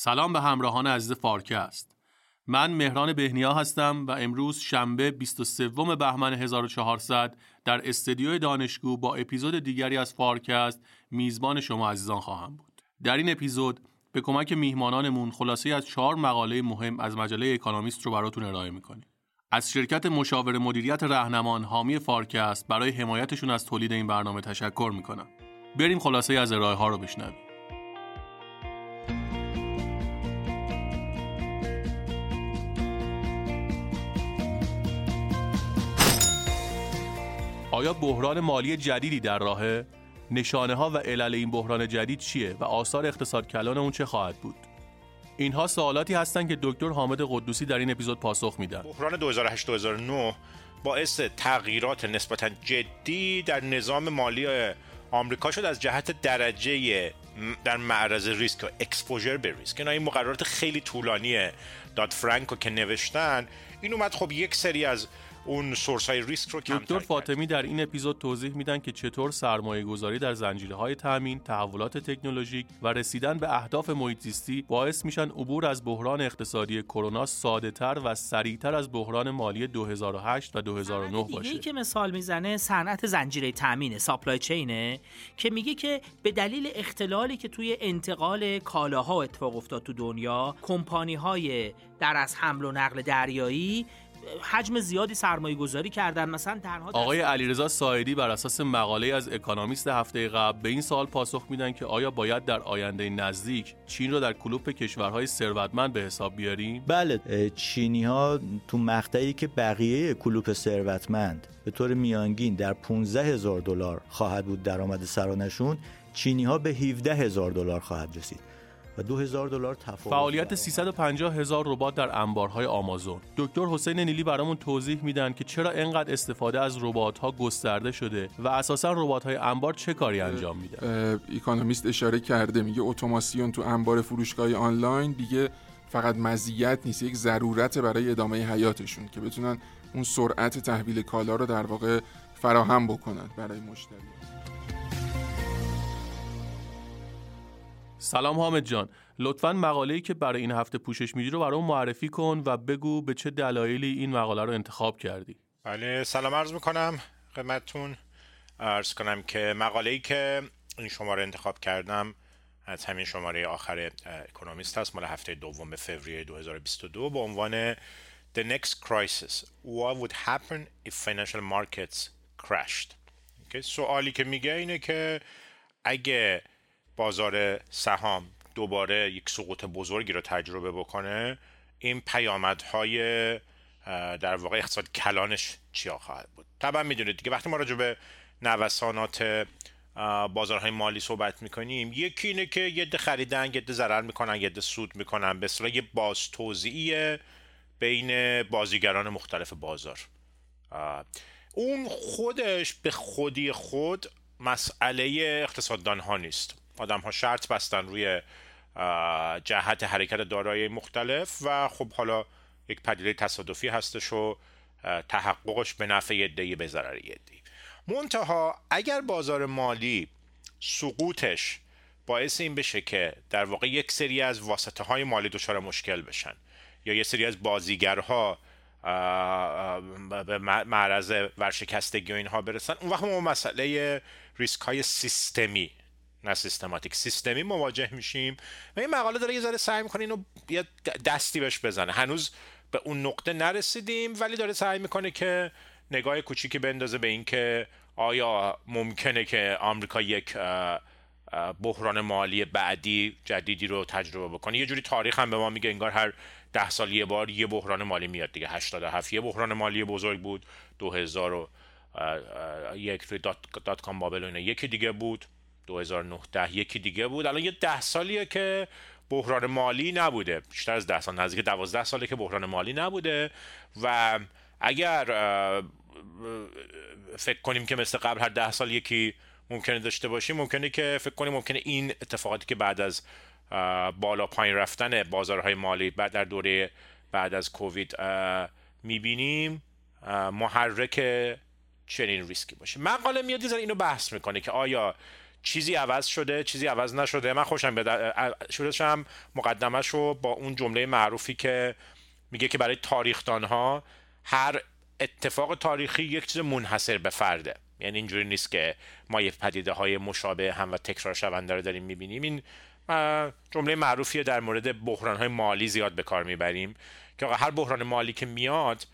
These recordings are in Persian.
سلام به همراهان عزیز فارکست من مهران بهنیا هستم و امروز شنبه 23 بهمن 1400 در استدیوی دانشگو با اپیزود دیگری از فارکست میزبان شما عزیزان خواهم بود. در این اپیزود به کمک میهمانانمون خلاصه از چهار مقاله مهم از مجله اکانومیست رو براتون ارائه می‌کنیم. از شرکت مشاور مدیریت رهنمان حامی فارکست برای حمایتشون از تولید این برنامه تشکر می‌کنم. بریم خلاصه از ارائه ها رو بشنویم. آیا بحران مالی جدیدی در راهه؟ نشانه ها و علل این بحران جدید چیه و آثار اقتصاد کلان اون چه خواهد بود؟ اینها سوالاتی هستند که دکتر حامد قدوسی در این اپیزود پاسخ میدن. بحران 2008-2009 باعث تغییرات نسبتا جدی در نظام مالی آمریکا شد از جهت درجه در معرض ریسک و exposure به ریسک اینا این مقررات خیلی طولانی Dodd-Frank و که نوشتن این اومد خب یک سری از اون source های ریسک رو کمتر دکتر فاطمی در این اپیزود توضیح میدن که چطور سرمایه گذاری در زنجیره های تامین، تحولات تکنولوژیک و رسیدن به اهداف محیط زیستی باعث میشن عبور از بحران اقتصادی کرونا ساده تر و سریعتر از بحران مالی 2008 و 2009 باشه. دیگه که مثال می‌زنه صنعت زنجیره تامین supply chain ه که میگه که به دلیل اختلالی که توی انتقال کالاها اتفاق افتاد تو دنیا کمپانی های در واقع حمل و نقل دریایی حجم زیادی سرمایه گذاری کردن. مثلا تنها آقای علیرضا سایدی بر اساس مقاله از اکانومیست هفته قبل به این سوال پاسخ میدن که آیا باید در آینده نزدیک چین رو در کلوپ کشورهای ثروتمند به حساب بیاریم؟ بله چینی ها تو مقطعی که بقیه کلوپ ثروتمند به طور میانگین در 15 هزار دلار خواهد بود درآمد سرانشون چینی ها به 17 هزار دلار خواهد رسید. و 2000 دلار تفاوت فعالیت 350 هزار ربات در انبارهای آمازون. دکتر حسین نیلی برامون توضیح میدن که چرا اینقدر استفاده از ربات ها گسترده شده و اساسا ربات های انبار چه کاری انجام میدن؟ اکونومیست اشاره کرده میگه اتوماسیون تو انبار فروشگاه آنلاین دیگه فقط مزیت نیست یک ضرورت برای ادامه حیاتشون که بتونن اون سرعت تحویل کالا رو در واقع فراهم بکنن برای مشتری سلام حامد جان. لطفا مقاله‌ای که برای این هفته پوشش میدی رو برام معرفی کن و بگو به چه دلایلی این مقاله رو انتخاب کردی. بله سلام عرض می‌کنم خدمتتون. عرض کنم که مقاله‌ای که این شماره انتخاب کردم از همین شماره آخر اکونومیست هست مال هفته دوم فوریه 2022 با عنوان The Next Crisis What would happen if financial markets crashed سوالی که میگه اینه که اگه بازار سهام دوباره یک سقوط بزرگی رو تجربه بکنه این پیامدهای در واقع اقتصاد کلانش چیا خواهد بود؟ طبعا می‌دونید دیگه وقتی ما راجع به نوسانات بازارهای مالی صحبت می‌کنیم یکی اینه که یه ده خریدن یه ده ضرر می‌کنن یه ده سود می‌کنن. به اصطلاح یه باز توضیعی بین بازیگران مختلف بازار. اون خودش به خودی خود مسئله اقتصاددان ها نیست. آدم ها شرط بستن روی جهت حرکت دارایی مختلف و خب حالا یک پدیده تصادفی هستش و تحققش به نفع یه به ضرر یه منتها اگر بازار مالی سقوطش باعث این بشه که در واقع یک سری از واسطه های مالی دچار مشکل بشن یا یه سری از بازیگرها به معرض ورشکستگی و اینها برسن اون وقت ما مسئله ریسک های سیستمی نه سیستماتیک سیستمی مواجه میشیم و این مقاله داره یه ذره سعی می‌کنه اینو یه دستی بهش بزنه. هنوز به اون نقطه نرسیدیم ولی داره سعی می‌کنه که نگاه کوچیکی بندازه به اینکه آیا ممکنه که آمریکا یک بحران مالی بعدی جدیدی رو تجربه بکنه. یه جوری تاریخ هم به ما میگه انگار هر ده سال یه بار یه بحران مالی میاد دیگه. 87 یه بحران مالی بزرگ بود. 2000 یک dot, dot-com bubble یکی دیگه بود. 2009 یکی دیگه بود. الان یه ده سالیه که بحران مالی نبوده. بیشتر از ده سال نزدیک دوازده ساله که بحران مالی نبوده. و اگر فکر کنیم که مثل قبل هر ده سال یکی ممکنه داشته باشیم ممکنه که فکر کنیم ممکنه این اتفاقاتی که بعد از بالا پایین رفتن بازارهای مالی بعد در دوره بعد از کووید می‌بینیم محرک چنین ریسکی باشه. مقاله میاد اینو بحث می‌کنه که آیا چیزی عوض شده چیزی عوض نشده. من خوشم بیاد شروعش هم مقدمش رو با اون جمله معروفی که میگه که برای تاریخدان ها هر اتفاق تاریخی یک چیز منحصر به فرده. یعنی اینجوری نیست که ما یه پدیده های مشابه هم و تکرار شونده رو داریم می‌بینیم. این جمله معروفی در مورد بحران های مالی زیاد به کار می‌بریم که هر بحران مالی که میاد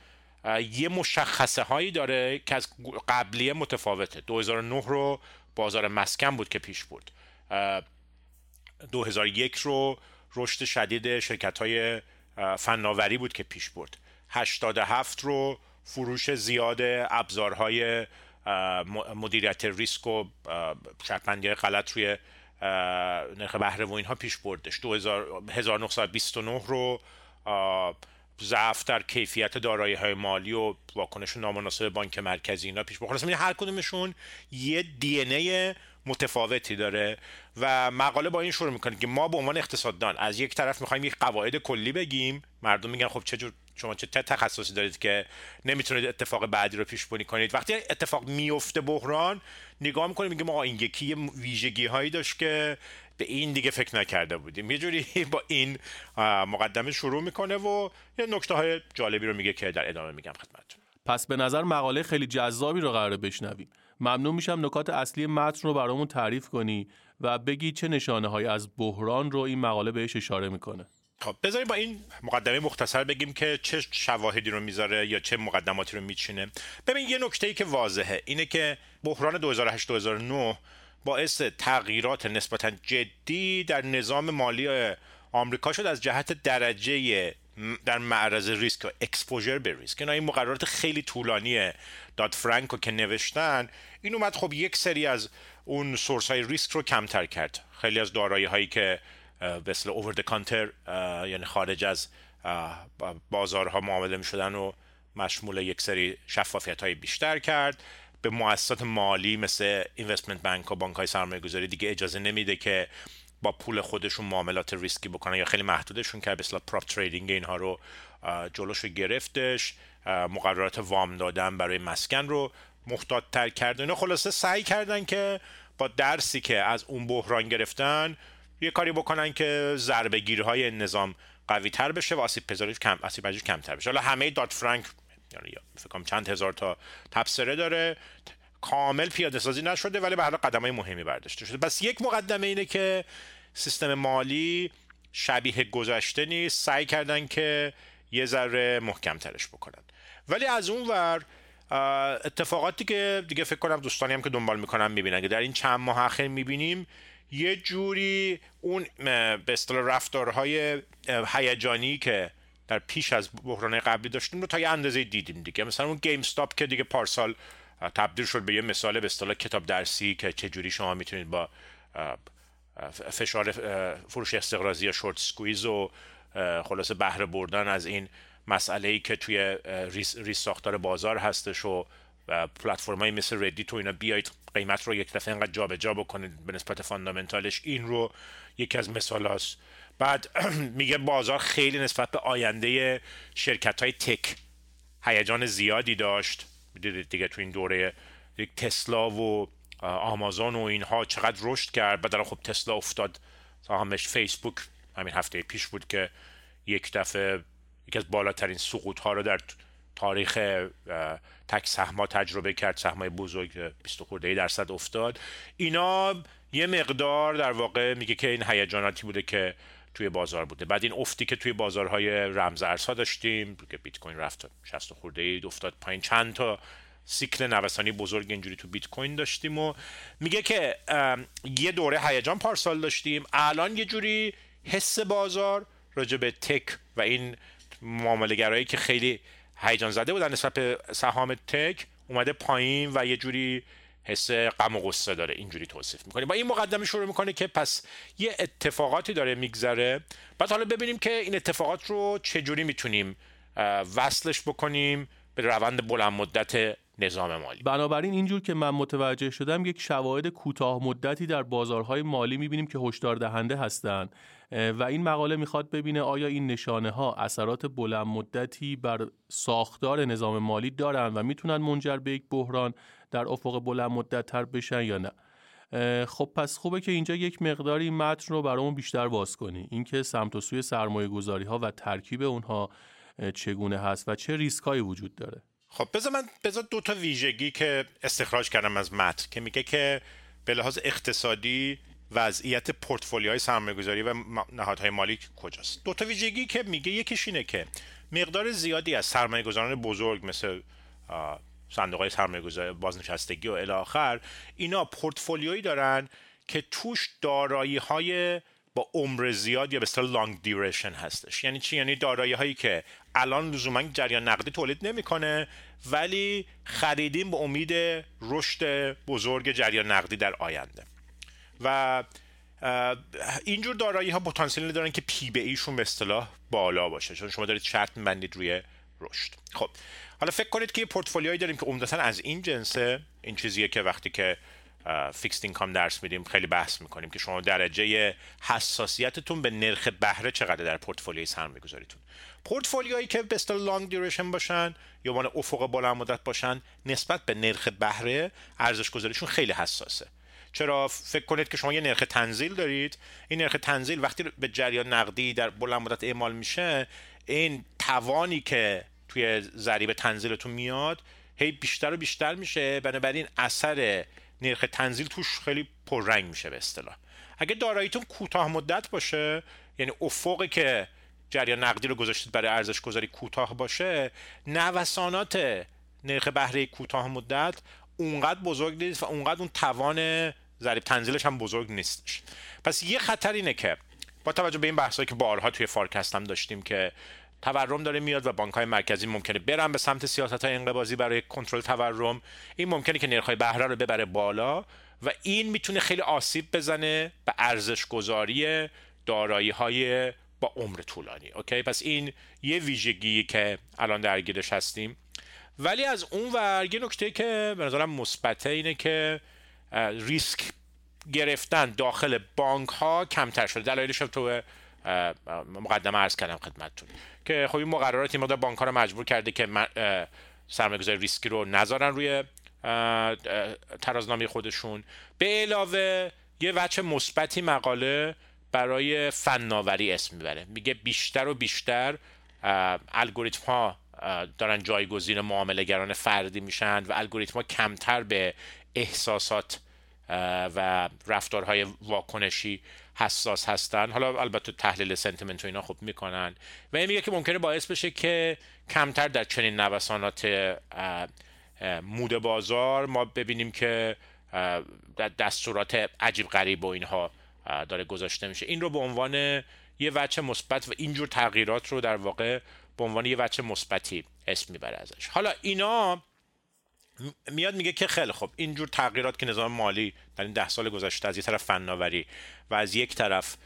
یه مشخصه هایی داره که از قبلیه متفاوته. 2009 رو بازار مسکن بود که پیش برد 2001 رو رشد شدید شرکت های فناوری بود که پیش برد. 87 رو فروش زیاد ابزارهای مدیریت ریسک و شرطبندی غلط روی نرخ بهره و اینها پیش بردش. 1929 رو ضعف در کیفیت دارایی های مالی و واکنش نامناسب بانک مرکزی اینا پیش بخوره هر کدومشون یه دی ای متفاوتی داره و مقاله با این شروع می‌کنه که ما به عنوان اقتصاددان از یک طرف می‌خوایم یک قواعد کلی بگیم. مردم میگن خب چه جور شما چه تخصصی دارید که نمی‌تونید اتفاق بعدی رو پیش بینی کنید. وقتی اتفاق میفته بحران نگاه می‌کنیم میگیم ما این یکی ویژگی هایی داشت که به این دیگه فکر نکرده بودیم. یه جوری با این مقدمه شروع می‌کنه و یه نکته های جالبی رو میگه که در ادامه میگم خدمتتون. پس به نظر مقاله خیلی جذابی رو قرار بشنویم. ممنون میشم نکات اصلی متن رو برامون تعریف کنی و بگی چه نشانه های از بحران رو این مقاله بهش اشاره می‌کنه. خب بذاریم با این مقدمه مختصر بگیم که چه شواهدی رو می‌ذاره یا چه مقدماتی رو میچینه. ببین یه نکته ای که واضحه اینه که بحران 2008 2009 باعث تغییرات نسبتا جدی در نظام مالی آمریکا شد از جهت درجه در معرض ریسک و exposure به ریسک. اینا این مقررات خیلی طولانی Dodd-Frank و که نوشتن. این اومد خب یک سری از اون source های ریسک رو کمتر کرد. خیلی از دارایی هایی که اصطلاح over counter یعنی خارج از بازارها معامله می شدن و مشمول یک سری شفافیت های بیشتر کرد. به مؤسسات مالی مثل investment bank و بانک های سرمایه گذاری دیگه اجازه نمیده که با پول خودشون معاملات ریسکی بکنن یا خیلی محدودشون کرد. به prop trading اینها رو جلوش رو گرفتش. مقررات وام دادن برای مسکن رو محتاط تر کرد اینا. خلاصه سعی کردن که با درسی که از اون بحران گرفتن یه کاری بکنن که ضربه های نظام قوی تر بشه و آسیب پذیری کم آسیب کمتر بشه. حالا همه داد فرانک یعنی فکر چند هزار تا تبصره داره. کامل پیاده سازی نشده ولی به حال قدمای مهمی برداشته شده. بس یک مقدمه اینه که سیستم مالی شبیه گذشته نیست. سعی کردن که یه ذره محکم ترش بکنن. ولی از اون ور اتفاقاتی که دیگه فکر کنم دوستانی هم که دنبال می‌کنن می‌بینن که در این چند ماه اخیر می‌بینیم یه جوری اون به اصطلاح رفتارهای هیجانی که در پیش از بحران قبلی داشتیم رو تا یه اندازه دیدیم دیگه مثلا اون GameStop که دیگه پارسال تبدیل شد به یه مثال به اصطلاح کتاب درسی که چه جوری شما می‌تونید با فشار فروش استقراضی یا short squeeze و خلاصه بهره بردن از این مسئله ای که توی ریس, ساختار بازار هستش و پلتفرم های مثل ردیت و اینا بیایید قیمت رو یک دفعه اینقدر جابجا بکنید به نسبت فاندامنتالش این رو یکی از مثال هست. بعد میگه بازار خیلی نسبت به آینده شرکت های تک هیجان زیادی داشت. دیدید دیگه تو این دوره یک تسلا و آمازون و اینها چقدر رشد کرد. بعد خب تسلا افتاد همش فیسبوک همین هفته پیش بود که یک دفعه یکی از بالاترین سقوط ها رو در تاریخ تک سهما تجربه کرد. سهمای بزرگ 20 خورده درصد افتاد. اینا یه مقدار در واقع میگه که این هیجاناتی بوده که توی بازار بوده. بعد این افتی که توی بازارهای رمز ارزها داشتیم که بیت کوین رفت 60 خورده ای افتاد پایین. چند تا سیکل نوسانی بزرگ اینجوری تو بیت کوین داشتیم و میگه که یه دوره هیجان پارسال داشتیم. الان یه جوری حس بازار راجع به تک و این معامله‌گرایی که خیلی هیجان زده بودن نسبت به سهام تک اومده پایین و یه جوری حس غم و غصه داره. اینجوری توصیف می‌کنه با این مقدمه شروع می‌کنه که پس یه اتفاقاتی داره میگذره. بعد حالا ببینیم که این اتفاقات رو چجوری می‌تونیم وصلش بکنیم به روند بلند مدت نظام مالی. بنابراین اینجور که من متوجه شدم یک شواهد کوتاه مدتی در بازارهای مالی می‌بینیم که هشدار دهنده هستند و این مقاله می‌خواد ببینه آیا این نشانه ها اثرات بلند مدتی بر ساختار نظام مالی دارن و می‌تونن منجر به یک بحران در افق بلند مدت تر بشن یا نه. خب پس خوبه که اینجا یک مقداری متن رو برامون بیشتر باز کنی. اینکه سمت و سوی سرمایه گذاری ها و ترکیب اونها چگونه هست و چه ریسک هایی وجود داره. خب بذار من بذار دو تا ویژگی که استخراج کردم از متن که میگه که به لحاظ اقتصادی وضعیت پورتفولیوهای سرمایه‌گذاری و نهادهای مالی کجاست؟ دو تا ویژگی که میگه یکیش اینه که مقدار زیادی از سرمایه‌گذاران بزرگ مثل صندوق های سرمایه بازنشستگی و الی آخر اینا پورتفولیویی دارن که توش دارایی های با عمر زیاد یا به اصطلاح لانگ دیوریشن هستش. یعنی چی؟ یعنی دارایی هایی که الان لزوما جریان نقدی تولید نمی‌کنه ولی خریدیم به امید رشد بزرگ جریان نقدی در آینده. و اینجور دارایی ها پتانسیل دارن که P به E شون به اصطلاح بالا باشه چون شما دارید شرط میبندید روی رشد. خب حالا فکر کنید که یه پورتفولیویی داریم که عمدتا از این جنسه این چیزیه که وقتی که fixed income درس میدیم خیلی بحث می‌کنیم که شما درجه حساسیتتون به نرخ بهره چقدر در پورتفولیوی سرمایه گذاریتون پورتفولیوهایی که به اصطلاح لانگ دیوریشن باشن یا من افق بلند مدت باشن نسبت به نرخ بهره ارزش گذاریشون خیلی حساسه. چرا؟ فکر کنید که شما یه نرخ تنزیل دارید این نرخ تنزیل وقتی به جریان نقدی در بلند مدت اعمال میشه این توانی که توی ضریب تنزیلتون میاد هی بیشتر و بیشتر میشه. بنابراین اثر نرخ تنزیل توش خیلی پررنگ میشه به اصطلاح. اگه داراییتون کوتاه مدت باشه یعنی افقی که جریان نقدی رو گذاشتید برای ارزش گذاری کوتاه باشه نوسانات نرخ بهره کوتاه مدت اونقدر بزرگ نیست و اونقدر اون توان ضریب تنزیلش هم بزرگ نیستش. پس یه خطر اینه که با توجه به این بحثایی که بارها توی فارکست هم داشتیم که تورم داره میاد و بانک های مرکزی ممکنه برن به سمت سیاست های انقباضی برای کنترل تورم. این ممکنه که نرخ های بهره رو ببره بالا و این می‌تونه خیلی آسیب بزنه به ارزش گذاری دارایی های با عمر طولانی. اوکی؟ پس این یه ویژگی که الان درگیرش هستیم. ولی از اون ور یه نکته که به نظرم مثبته اینه که ریسک گرفتن داخل بانک ها کمتر شده. دلایلش تو مقدمه عرض کردم خدمتتون. که خب این مقررات این مقدار بانک ها رو مجبور کرده که سرمایه‌گذاری ریسکی رو نذارن روی ترازنامه خودشون. به علاوه یه وجه مثبتی مقاله برای فناوری اسم می‌بره. میگه بیشتر و بیشتر الگوریتم ها دارن جایگزین معاملهگران فردی میشن و الگوریتم ها کمتر به احساسات و رفتارهای واکنشی حساس هستن. حالا البته تحلیل سنتیمنت و اینا خوب می‌کنن. و این میگه که ممکنه باعث بشه که کمتر در چنین نوسانات مود بازار ما ببینیم که دستورات عجیب غریب و اینها داره گذاشته میشه. این رو به عنوان یه وجه مثبت و اینجور تغییرات رو در واقع به عنوان یه وجه مثبتی اسم می‌بره ازش. حالا اینا میاد میگه که خیلی خب اینجور تغییرات که نظام مالی در این ده سال گذشته از یک طرف فناوری و از یک طرف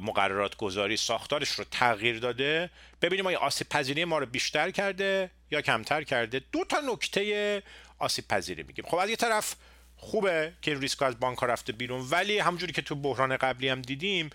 مقررات گذاری ساختارش رو تغییر داده. ببینیم آیا آسیب پذیری ما رو بیشتر کرده یا کمتر کرده. دو تا نکته آسیب پذیری میگیم. خب از یک طرف خوبه که ریسک از بانک رفته بیرون ولی همجوری که تو بحران قبلی هم دیدیم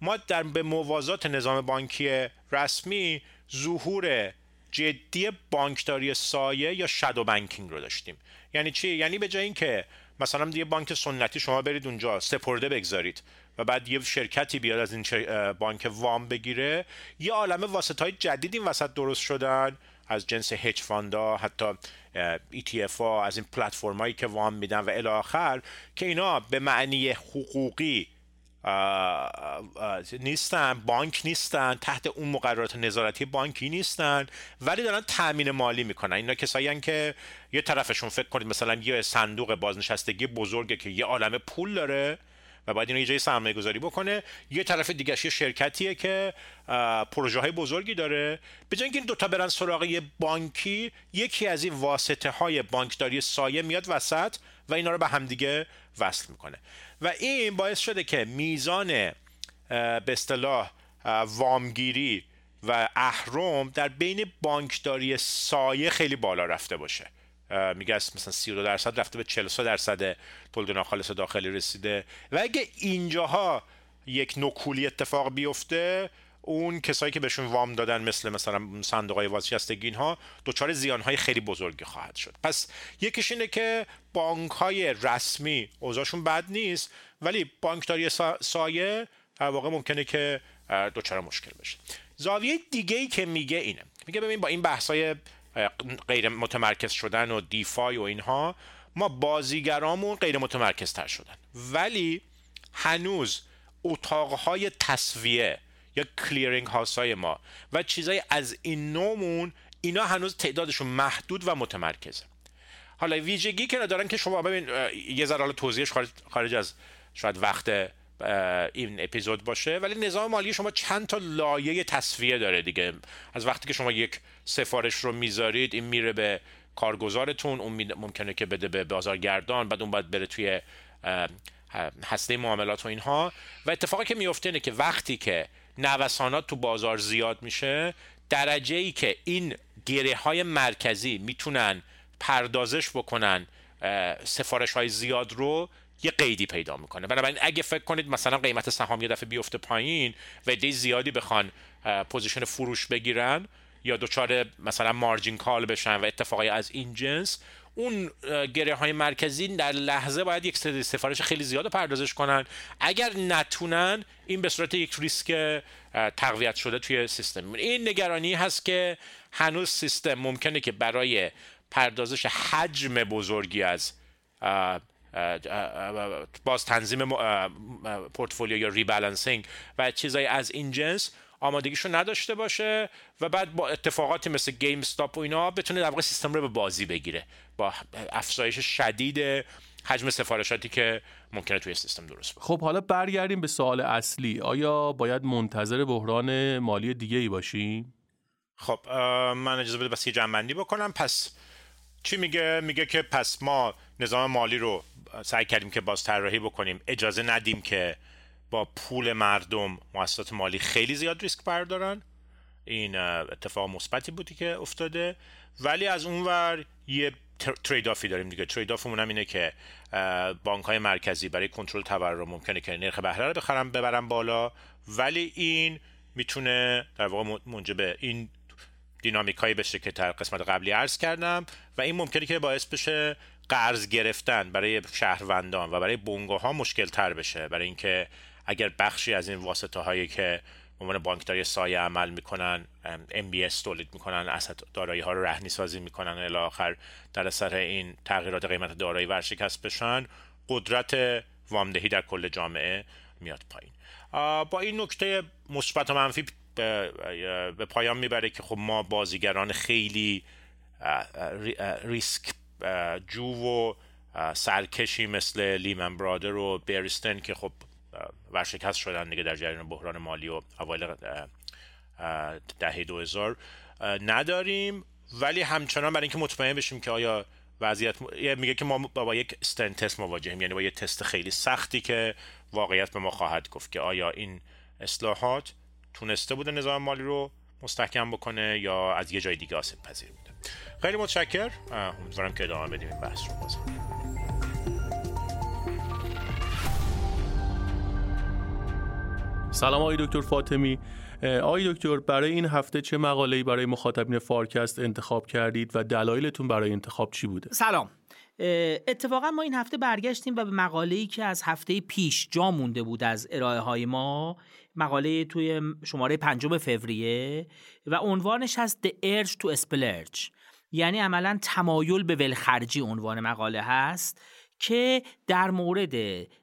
ما در به موازات نظام بانکی رسمی ظهور جدی بانکداری سایه یا شادو بانکینگ رو داشتیم. یعنی چی؟ یعنی به جای اینکه مثلا یه بانک سنتی شما برید اونجا سپرده بگذارید و بعد یه شرکتی بیاد از این بانک وام بگیره یه عالمه واسط های جدید این وسط درست شدن از جنس هج فاندا حتی ETF ها از این پلتفرم هایی که وام میدن و الی آخر که اینا به معنی حقوقی نیستن بانک نیستن تحت اون مقررات نظارتی بانکی نیستن ولی دارن تامین مالی می‌کنن. اینا کسایی که یه طرفشون فکر کنید مثلا یه صندوق بازنشستگی بزرگه که یه عالم پول داره و باید اینو یه جای سرمایه گذاری بکنه یه طرف دیگه یه شرکتیه که پروژه های بزرگی داره. به جای اینکه این دوتا برن سراغ یه بانکی یکی از این واسطه های بانکداری سایه میاد وسط و اینا رو به همدیگه وصل می‌کنه. و این باعث شده که میزان به اصطلاح وامگیری و اهرم در بین بانکداری سایه خیلی بالا رفته باشه. میگه مثلا 32 درصد رفته به 43 درصد تولید ناخالص داخلی رسیده. و اگه اینجاها یک نکولی اتفاق بیفته اون کسایی که بهشون وام دادن مثل مثلا صندوق های بازنشستگی اینها دچار زیان های خیلی بزرگی خواهد شد. پس یکیش اینه که بانک های رسمی اوضاعشون بد نیست ولی بانکداری سایه در واقع ممکنه که دچار مشکل بشه. زاویه دیگه ای که میگه اینه. میگه ببین با این بحث های غیر متمرکز شدن و دیفای و اینها ما بازیگرامون غیر متمرکز تر شدن. ولی هنوز اتاقهای تصویه یا کلیرینگ هاوس های ما. و چیزای از این نومون اینا هنوز تعدادشون محدود و متمرکزه. حالا ویژگی که ندارن که شما ببین یه ذره حالا توضیحش خارج از شاید وقت این اپیزود باشه ولی نظام مالی شما چند تا لایه تصفیه داره دیگه. از وقتی که شما یک سفارش رو می‌ذارید این میره به کارگزارتون اون ممکنه که بده به بازارگردان بعد اون باید بره توی هسته معاملات و اینها. و اتفاقی که میفته اینه که وقتی که نوسانات تو بازار زیاد میشه. درجه ای که این گره های مرکزی می‌تونن پردازش بکنن سفارش های زیاد رو یه قیدی پیدا می‌کنه. بنابراین اگه فکر کنید مثلا قیمت سهام یه دفعه بیفته پایین و عده زیادی بخوان position فروش بگیرن یا دچار مثلا margin call بشن و اتفاقی از این جنس اون گره های مرکزی در لحظه باید یک سفارش خیلی زیاد پردازش کنن. اگر نتونن این به صورت یک ریسک تقویت شده توی سیستم. این نگرانی هست که هنوز سیستم ممکنه که برای پردازش حجم بزرگی از باز تنظیم پورتفولیو یا rebalancing و چیزایی از این جنس آمادگیشو نداشته باشه و بعد با اتفاقاتی مثل GameStop و اینا بتونه در واقع سیستم رو به بازی بگیره. با افزایش شدید حجم سفارشاتی که ممکنه توی سیستم درست باشه خب حالا برگردیم به سوال اصلی. آیا باید منتظر بحران مالی دیگه ای باشیم؟ خب من اجازه بده بس یه جنبندی بکنم. پس چی میگه؟ میگه که پس ما نظام مالی رو سعی کردیم که باز طراحی بکنیم. اجازه ندیم که با پول مردم مؤسسات مالی خیلی زیاد ریسک بردارن. این اتفاق مثبتی بودی که افتاده. ولی از اونور یه ترید آفی داریم دیگه. ترید آفمون هم اینه که بانک های مرکزی برای کنترل تورم ممکنه که نرخ بهره رو بخرن ببرن بالا. ولی این می‌تونه در واقع منجر به این دینامیک هایی بشه که در قسمت قبلی عرض کردم. و این ممکنه که باعث بشه قرض گرفتن برای شهروندان و برای بونگو ها مشکل تر بشه. برای اینکه اگر بخشی از این واسطه هایی که عنوان بانکداری سایه عمل می‌کنن MBS تولید می‌کنن اسد دارایی ها رو رهنی سازی می‌کنن الی آخر در اثر این تغییرات قیمت دارایی ورشکست بشن قدرت وامدهی در کل جامعه میاد پایین. با این نکته مثبت و منفی به پایان می‌بره که خب ما بازیگران خیلی ریسک جو و سرکشی مثل لیمن برادر و بریستن که خب ورشکست شدن دیگه در جریان بحران مالی و اوایل دهه 2000 نداریم ولی همچنان برای اینکه مطمئن بشیم که آیا وضعیت میگه که ما با یک استن تست مواجهیم یعنی با یک تست خیلی سختی که واقعیت به ما خواهد گفت که آیا این اصلاحات تونسته بوده نظام مالی رو مستحکم بکنه یا از یه جای دیگه آسیب پذیر بوده. خیلی متشکر امیدوارم که ادامه بدیم این بحث رو بازم. سلام آقای دکتر فاطمی. آقای دکتر برای این هفته چه مقاله‌ای برای مخاطبین فارکست انتخاب کردید و دلایلتون برای انتخاب چی بوده؟ سلام. اتفاقا ما این هفته برگشتیم و به مقاله‌ای که از هفته پیش جا مونده بود از ارائه های ما مقاله توی شماره پنجم فوریه و عنوانش هست The Urge to Splurge. یعنی عملا تمایل به ولخرجی عنوان مقاله هست. که در مورد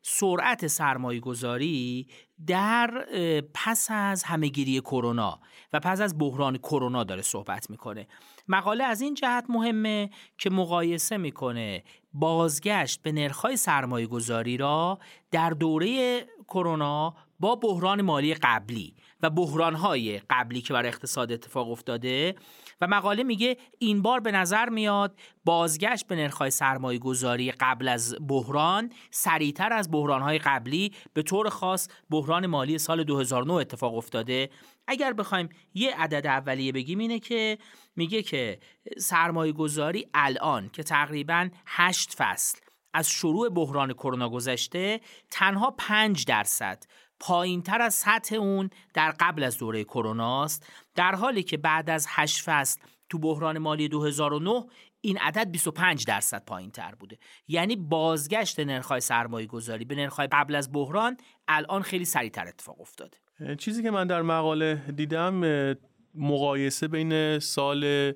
سرعت سرمایه گذاری در پس از همهگیری کرونا و پس از بحران کرونا داره صحبت می‌کنه. مقاله از این جهت مهمه که مقایسه می‌کنه بازگشت به نرخ‌های سرمایه گذاری را در دوره کرونا با بحران مالی قبلی و بحرانهای قبلی که برای اقتصاد اتفاق افتاده و مقاله میگه این بار به نظر میاد بازگشت به نرخ‌های سرمایه گذاری قبل از بحران سریعتر از بحرانهای قبلی به طور خاص بحران مالی سال 2009 اتفاق افتاده. اگر بخوایم یه عدد اولیه بگیم اینه که میگه که سرمایه گذاری الان که تقریبا 8 فصل از شروع بحران کرونا گذشته تنها 5 درصد پایین تر از سطح اون در قبل از دوره کروناست در حالی که بعد از 8 فصل تو بحران مالی 2009 این عدد 25 درصد پایین تر بوده. یعنی بازگشت نرخ‌های سرمایه گذاری به نرخ‌های قبل از بحران الان خیلی سریعتر اتفاق افتاده. چیزی که من در مقاله دیدم مقایسه بین سال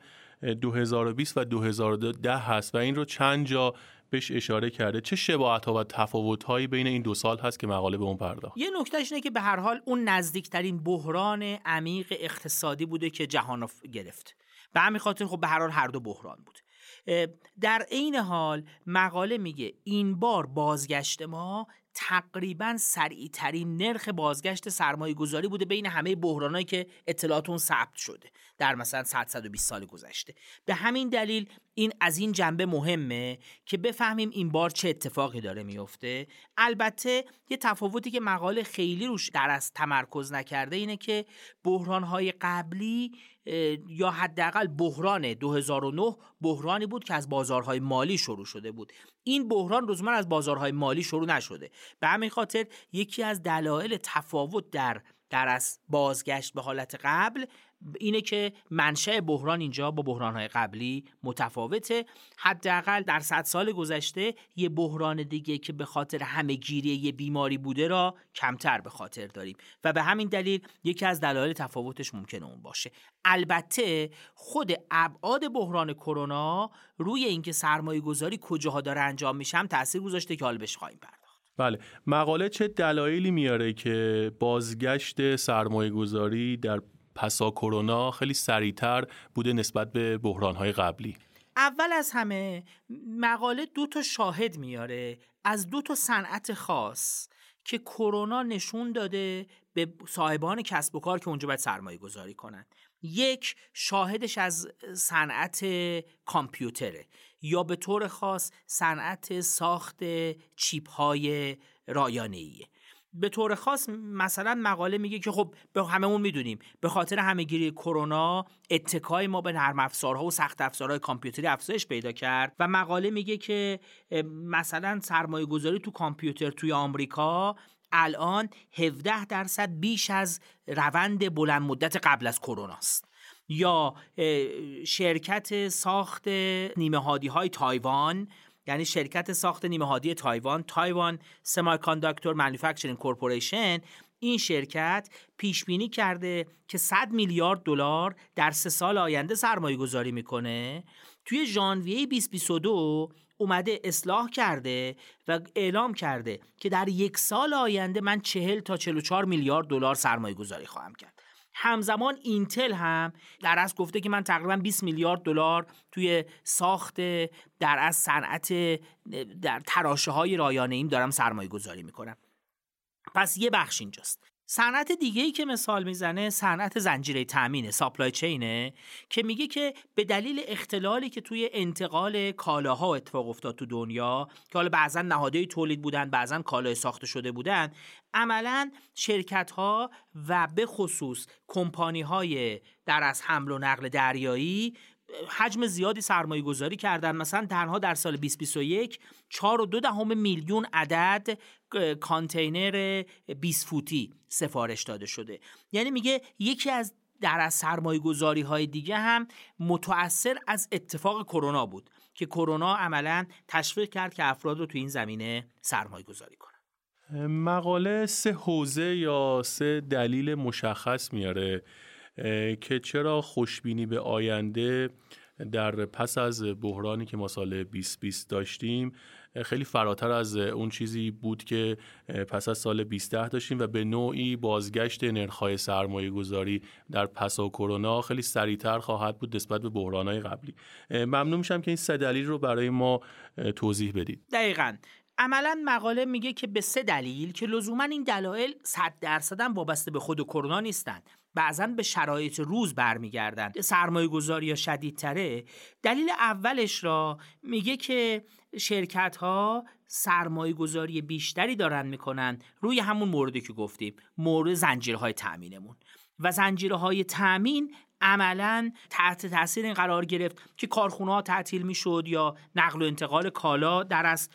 2020 و 2010 هست و این رو چند جا بهش اشاره کرده. چه شباهت ها و تفاوت هایی بین این دو سال هست که مقاله به اون پرداخت؟ یه نکتهش اینه که به هر حال اون نزدیکترین بحران عمیق اقتصادی بوده که جهان گرفت. به همین خاطر خب به هر حال هر دو بحران بود. در عین حال مقاله میگه این بار بازگشت ما تقریبا سریعترین نرخ بازگشت سرمایه گذاری بوده بین همه بحرانایی که اطلاعات ثبت شده در مثلا 100 120 سال گذشته. به همین دلیل این از این جنبه مهمه که بفهمیم این بار چه اتفاقی داره میفته. البته یه تفاوتی که مقاله خیلی روش در از تمرکز نکرده اینه که بحرانهای قبلی یا حداقل بحران 2009 بحرانی بود که از بازارهای مالی شروع شده بود. این بحران لزوما از بازارهای مالی شروع نشده. به همین خاطر یکی از دلایل تفاوت در در از بازگشت به حالت قبل اینه که منشأ بحران اینجا با بحرانهای قبلی متفاوته. حداقل در صد سال گذشته یه بحران دیگه که به خاطر همهگیری یه بیماری بوده را کمتر به خاطر داریم. و به همین دلیل یکی از دلایل تفاوتش ممکنه اون باشه. البته خود ابعاد بحران کرونا روی اینکه سرمایه گذاری کجاها داره انجام میشه هم تاثیر گذاشته که حال بهش خواهیم پرداخت. بله. مقاله چه دلایلی میاره که بازگشت سرمایه گذاری در پسا کرونا خیلی سریعتر بوده نسبت به بحرانهای قبلی. اول از همه مقاله دو تا شاهد میاره. از دو تا صنعت خاص که کرونا نشون داده به صاحبان کسب و کار که اونجا باید سرمایه گذاری کنن. یک شاهدش از صنعت کامپیوتره. یا به طور خاص صنعت ساخت چیپ های رایانه‌ایه به طور خاص مثلا مقاله میگه که خب به هممون می‌دونیم. به خاطر همهگیری کرونا اتکای ما به نرم افزارها و سخت افزارهای کامپیوتری افزایش پیدا کرد و مقاله میگه که مثلا سرمایه گذاری تو کامپیوتر توی آمریکا الان 17 درصد بیش از روند بلند مدت قبل از کرونا است یا شرکت ساخت نیمه هادی های تایوان یعنی شرکت ساخت نیمه هادی تایوان Taiwan Semiconductor Manufacturing Corporation. این شرکت پیش بینی کرده که 100 میلیارد دلار در سه سال آینده سرمایه گذاری می‌کنه. توی ژانویه 2022 اومده اصلاح کرده و اعلام کرده که در یک سال آینده من 40 تا 44 میلیارد دلار سرمایه گذاری خواهم کرد. همزمان اینتل هم در از گفته که من تقریبا 20 میلیارد دلار توی ساخت در از صنعت در تراشه های رایانه ایم دارم سرمایه گذاری می‌کنم. پس یه بخش اینجاست. صنعت دیگه ای که مثال می‌زنه صنعت زنجیره تامین ساپلای چینه که میگه که به دلیل اختلالی که توی انتقال کالاها اتفاق افتاد تو دنیا که حالا بعضا نهادهای تولید بودن بعضا کالای ساخته شده بودن عملا شرکت ها و به خصوص کمپانی های در از حمل و نقل دریایی حجم زیادی سرمایه گذاری کردن. مثلا تنها در سال 2021 4 و دهم میلیون عدد کانتینر 20 فوتی سفارش داده شده. یعنی میگه یکی از در از سرمایه گذاری های دیگه هم متأثر از اتفاق کرونا بود که کرونا عملا تشویق کرد که افراد رو تو این زمینه سرمایه گذاری کنن. مقاله سه حوزه یا سه دلیل مشخص میاره. که چرا خوشبینی به آینده در پس از بحرانی که ما سال 2020 داشتیم خیلی فراتر از اون چیزی بود که پس از سال 2010 داشتیم و به نوعی بازگشت نرخ‌های سرمایه گذاری در پس از کرونا خیلی سریعتر خواهد بود نسبت به بحرانهای قبلی. ممنون میشم که این سه دلیل رو برای ما توضیح بدید. دقیقاً. عملا مقاله میگه که به سه دلیل که لزوما این دلایل 100 درصد وابسته به خود کرونا نیستند. بعضا به شرایط روز برمیگردند. سرمایه گذاری یا شدیدتره دلیل اولش را میگه که شرکت ها سرمایه گذاری بیشتری دارن می‌کنن روی همون موردی که گفتیم مورد زنجیرهای تأمینمون. و زنجیرهای تأمین عملا تحت تاثیر این قرار گرفت که کارخونه ها تعطیل می‌شد یا نقل و انتقال کالا در از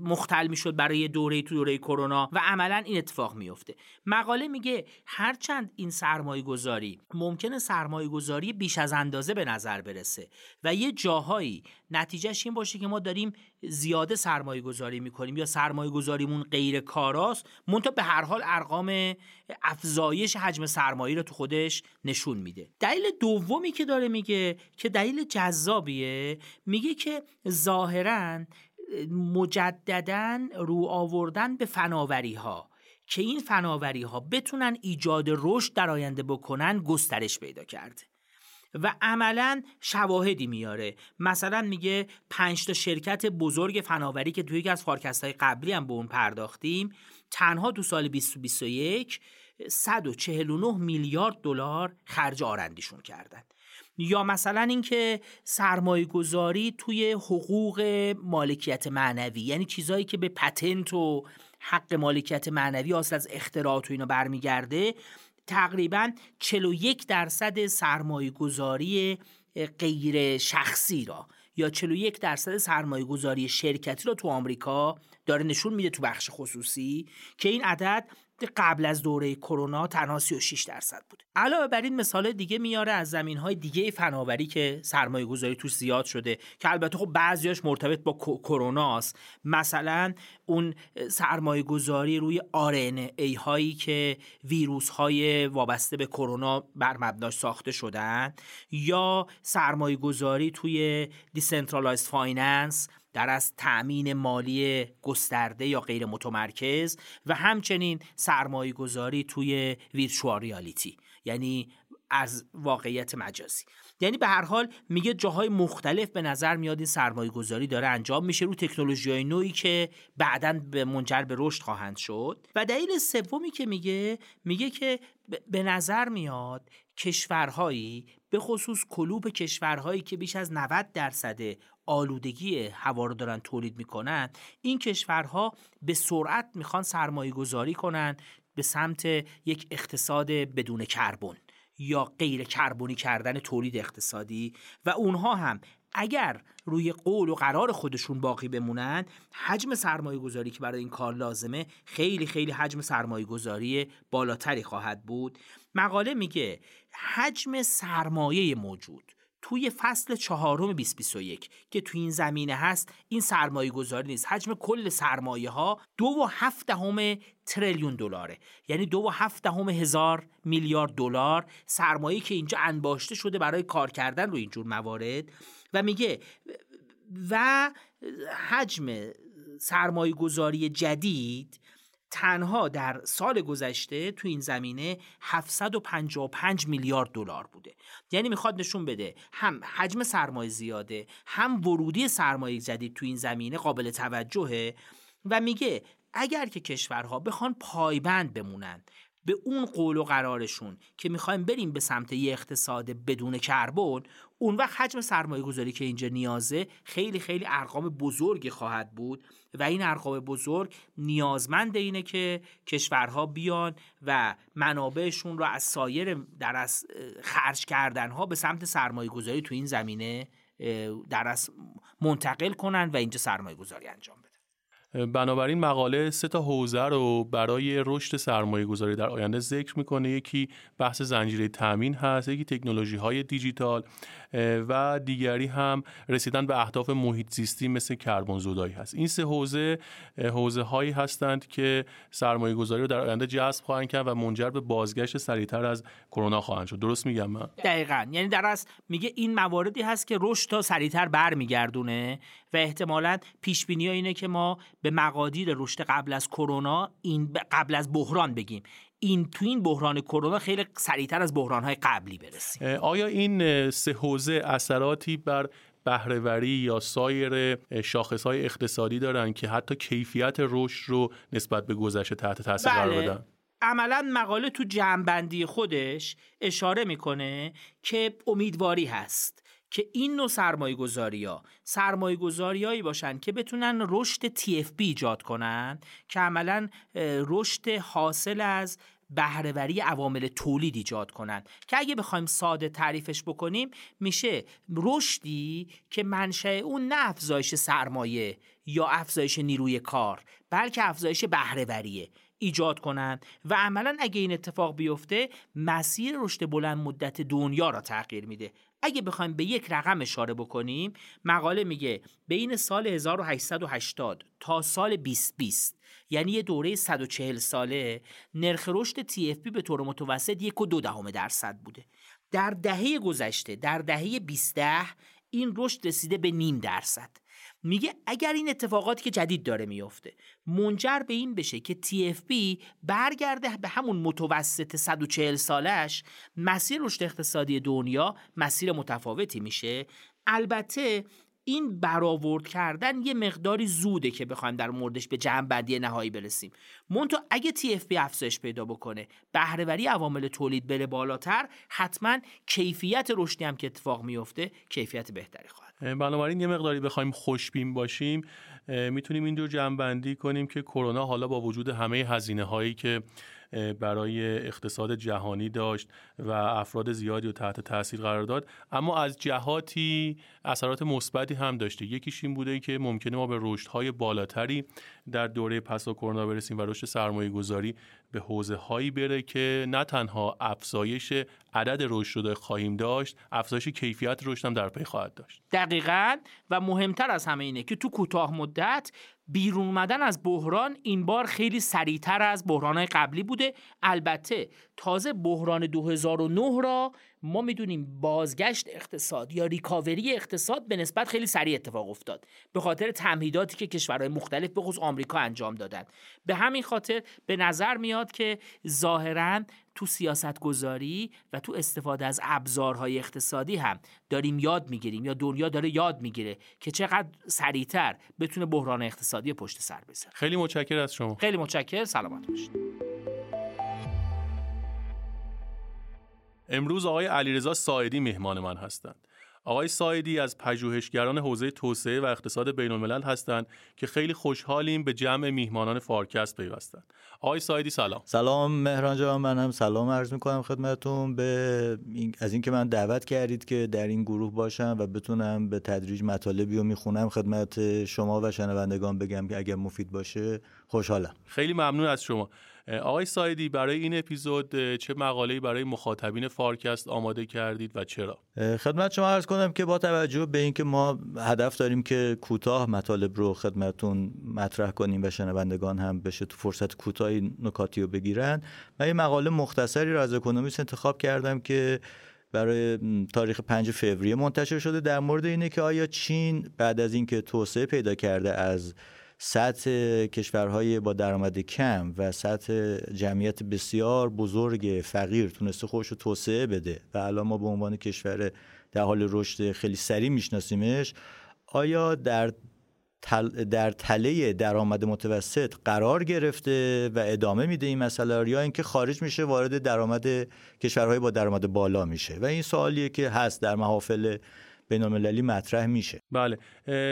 مختل می‌شد برای دوره تو دوره کرونا و عملا این اتفاق میفته مقاله میگه هرچند این سرمایه گذاری ممکنه سرمایه گذاری بیش از اندازه به نظر برسه و یه جاهایی نتیجهش این باشه که ما داریم زیاده سرمایه گذاری می‌کنیم یا سرمایه گذاریمون غیر کاراست منتها به هر حال ارقام افزایش حجم سرمایه رو تو خودش نشون میده. دلیل دومی که داره میگه که دلیل جذابیه میگه که ظاهرا مجددا رو آوردن به فناوری ها که این فناوری ها بتونن ایجاد رشد در آینده بکنن گسترش پیدا کرده و عملا شواهدی میاره. مثلا میگه پنج تا شرکت بزرگ فناوری که توی یکی از فارکست های قبلی هم به اون پرداختیم تنها تو سال 2021 149 میلیارد دلار خرج آرندیشون کردن. یا مثلا اینکه سرمایه گذاری توی حقوق مالکیت معنوی یعنی چیزهایی که به پتنت و حق مالکیت معنوی اصل از اختراعات و اینا برمیگرده تقریبا 41 درصد سرمایه گذاری غیر شخصی را یا 41 درصد سرمایه گذاری شرکتی را تو آمریکا داره نشون میده تو بخش خصوصی که این عدد قبل از دوره کرونا تنها 36 درصد بود. علاوه بر این مثال دیگه میاره از زمین های دیگه فناوری که سرمایه گذاری توش زیاد شده که البته خب بعضیاش مرتبط با کرونا است. مثلا اون سرمایه گذاری روی ای هایی که ویروس های وابسته به کرونا بر مبناش ساخته شدن یا سرمایه گذاری توی دیسنترالایز فایننس در از تأمین مالی گسترده یا غیر متمرکز و همچنین سرمایه گذاری توی ویرچوال یعنی از واقعیت مجازی. یعنی به هر حال میگه جاهای مختلف به نظر میاد این سرمایه گذاری داره انجام میشه رو تکنولوژی های نوعی که بعدا به منجر به رشد خواهند شد. و دلیل سومی که میگه میگه که به نظر میاد کشورهایی به خصوص کلوب کشورهایی که بیش از 90 درصد آلودگی هوا رو دارن تولید می‌کنن این کشورها به سرعت می‌خوان سرمایه گذاری کنن به سمت یک اقتصاد بدون کربن یا غیر کربنی کردن تولید اقتصادی و اونها هم اگر روی قول و قرار خودشون باقی بمونن حجم سرمایه گذاری که برای این کار لازمه خیلی خیلی حجم سرمایه گذاری بالاتری خواهد بود. مقاله میگه حجم سرمایه موجود توی فصل چهارم 2021 که توی این زمینه هست این سرمایه گذاری نیست. حجم کل سرمایه ها دو و هفت دهم تریلیون دلاره. یعنی دو و هفت دهم هزار میلیارد دلار سرمایه که اینجا انباشته شده برای کار کردن روی اینجور موارد. و میگه و حجم سرمایه گذاری جدید تنها در سال گذشته تو این زمینه 755 میلیارد دلار بوده. یعنی می‌خواد نشون بده هم حجم سرمایه زیاده هم ورودی سرمایه جدید تو این زمینه قابل توجهه و میگه اگر که کشورها بخوان پایبند بمونند به اون قول و قرارشون که می‌خوایم بریم به سمت یه اقتصاد بدون کربن اون وقت حجم سرمایه گذاری که اینجا نیازه خیلی خیلی ارقام بزرگی خواهد بود و این ارقام بزرگ نیازمند اینه که کشورها بیان و منابعشون رو از سایر در از خرج کردن ها به سمت سرمایه گذاری تو این زمینه در از منتقل کنن و اینجا سرمایه گذاری انجام بنابراین مقاله سه تا حوزه رو برای رشد سرمایه گذاری در آینده ذکر می‌کنه. یکی بحث زنجیره تامین هست یکی تکنولوژی های دیجیتال و دیگری هم رسیدن به اهداف محیط زیستی مثل کربن زدایی هست. این سه حوزه حوزه هایی هستند که سرمایه گذاری رو در آینده جذب خواهند کرد و منجر به بازگشت سریعتر از کرونا خواهند شد. درست میگم من؟ دقیقا. یعنی در از میگه این مواردی هست که رشد تا سریعتر برمیگردونه. و احتمالا پیش بینی اینه که ما به مقادیر رشد قبل از کرونا این قبل از بحران بگیم. این تو این بحران کرونا خیلی سریعتر از بحرانهای قبلی برسیم. آیا این سه حوزه اثراتی بر بهرهوری یا سایر های اقتصادی دارن که حتی کیفیت رشد رو نسبت به گذشته تحت تاثیر قرار بله. بدن؟ عملا مقاله تو جمعبندی خودش اشاره می‌کنه که امیدواری هست. که این نوع سرمایه گذاری ها سرمایه گذاری هایی باشن که بتونن رشد TFB ایجاد کنن که عملا رشد حاصل از بهرهوری عوامل تولید ایجاد کنند که اگه بخوایم ساده تعریفش بکنیم میشه رشدی که منشأ اون نه افزایش سرمایه یا افزایش نیروی کار بلکه افزایش بهرهوریه ایجاد کنند و عملا اگه این اتفاق بیفته مسیر رشد بلند مدت دنیا را تغییر میده. اگه بخوایم به یک رقم اشاره بکنیم مقاله میگه بین سال 1880 تا سال 2020 یعنی یه دوره 140 ساله نرخ رشد TFP به طور متوسط یک و دو دهم درصد بوده. در دهه گذشته در دهه 20 این رشد رسیده به نیم درصد. میگه اگر این اتفاقاتی که جدید داره میفته منجر به این بشه که TFP برگرده به همون متوسط 140 سالش مسیر رشد اقتصادی دنیا مسیر متفاوتی میشه. البته این برآورد کردن یه مقداری زوده که بخوایم در موردش به جمع نهایی برسیم. مونتو اگه TFP افزایش پیدا بکنه بهرهوری عوامل تولید بره بالاتر حتما کیفیت رشدی هم که اتفاق میفته کیفیت بهتری خواهد. بنابراین یه مقداری بخوایم خوشبین باشیم. می‌تونیم اینجور جمعبندی کنیم که کرونا حالا با وجود همه هزینه هایی که برای اقتصاد جهانی داشت و افراد زیادی رو تحت تاثیر قرار داد. اما از جهاتی اثرات مثبتی هم داشته. یکیش این بوده که ممکنه ما به رشدهای بالاتری در دوره پس کرونا برسیم و رشد سرمایه گذاری به حوزه هایی بره که نه تنها افزایش عدد رشد شده خواهیم داشت افزایش کیفیت رشد هم در پی خواهد داشت. دقیقا. و مهمتر از همه اینه که تو کوتاه مدت بیرون اومدن از بحران این بار خیلی سریعتر از بحرانهای قبلی بوده. البته تازه بحران 2009 را ما می‌دونیم بازگشت اقتصاد یا ریکاوری اقتصاد به نسبت خیلی سریع اتفاق افتاد. به خاطر تمهیداتی که کشورهای مختلف به خصوص آمریکا انجام دادند به همین خاطر به نظر میاد که ظاهرا تو سیاست گذاری و تو استفاده از ابزارهای اقتصادی هم داریم یاد می‌گیریم یا دنیا داره یاد می‌گیره که چقدر سریعتر بتونه بحران اقتصادی پشت سر بذاره خیلی متشکر از شما. خیلی متشکر سلامت باشید. امروز آقای علیرضا ساعدی مهمان من هستند. آقای ساعدی از پژوهشگران حوزه توسعه و اقتصاد بین الملل هستند که خیلی خوشحالیم به جمع میهمانان فارکست پیوستند. آقای ساعدی سلام. سلام مهران جان من هم سلام عرض می‌کنم خدمتتون به از اینکه من دعوت کردید که در این گروه باشم و بتونم به تدریج مطالبی رو می‌خونم خدمت شما و شنوندگان بگم که اگر مفید باشه خوشحالم. خیلی ممنون از شما. آقای ساعدی برای این اپیزود چه مقاله‌ای برای مخاطبین فارکست آماده کردید و چرا؟ خدمت شما عرض کنم که با توجه به اینکه ما هدف داریم که کوتاه مطالب رو خدمتون مطرح کنیم و شنوندگان هم بشه تو فرصت کوتاهی نکاتی رو بگیرن من یه مقاله مختصری رو از Economist انتخاب کردم که برای تاریخ 5 فوریه منتشر شده در مورد اینه که آیا چین بعد از اینکه توسعه پیدا کرده از سطح کشورهای با درآمد کم و سطح جمعیت بسیار بزرگ فقیر تونسته خودش رو توسعه بده و الان ما به عنوان کشور در حال رشد خیلی سریع میشناسیمش آیا در در تله درآمد متوسط قرار گرفته و ادامه میده این مسئله یا اینکه خارج میشه وارد درآمد کشورهای با درآمد بالا میشه؟ و این سوالیه که هست در محافل بینالمللی مطرح میشه. بله.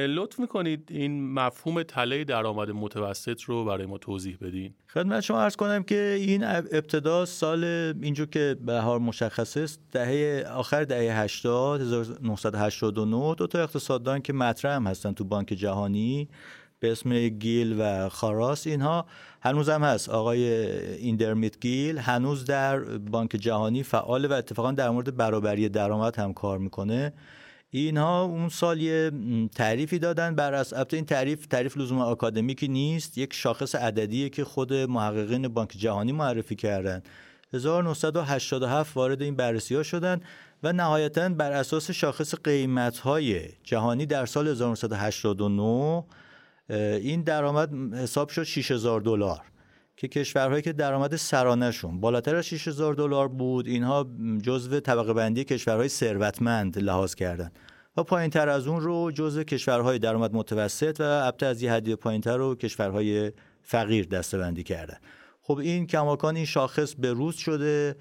لطف می‌کنید این مفهوم تله درآمد متوسط رو برای ما توضیح بدین. خدمت شما ارز کنم که این ابتدا سال اینجا که به هار مشخص است دهه آخر دهه 80 1989 دو تا اقتصاددان که مطرح هم هستن تو بانک جهانی به اسم گیل و خاراس اینها هنوز هم هست. آقای ایندرمیت گیل هنوز در بانک جهانی فعال و اتفاقا در مورد برابری درآمد هم کار می‌کنه. اینها اون سال یه تعریفی دادن بر اساس این تعریف تعریف لزوم آکادمیکی نیست یک شاخص عددیه که خود محققین بانک جهانی معرفی کردن. 1987 وارد این بررسی ها شدن و نهایتا بر اساس شاخص قیمت های جهانی در سال 1989 این درآمد حساب شد 6000 دلار. که کشورهایی که درآمد سرانهشون بالاتر از 6000 دلار بود اینها جزو طبقه بندی کشورهای ثروتمند لحاظ کردند و پایین تر از اون رو جزو کشورهای درآمد متوسط و البته از یه حدی پایین تر رو کشورهای فقیر دستبندی کردن. خب این کماکان این شاخص به روز شده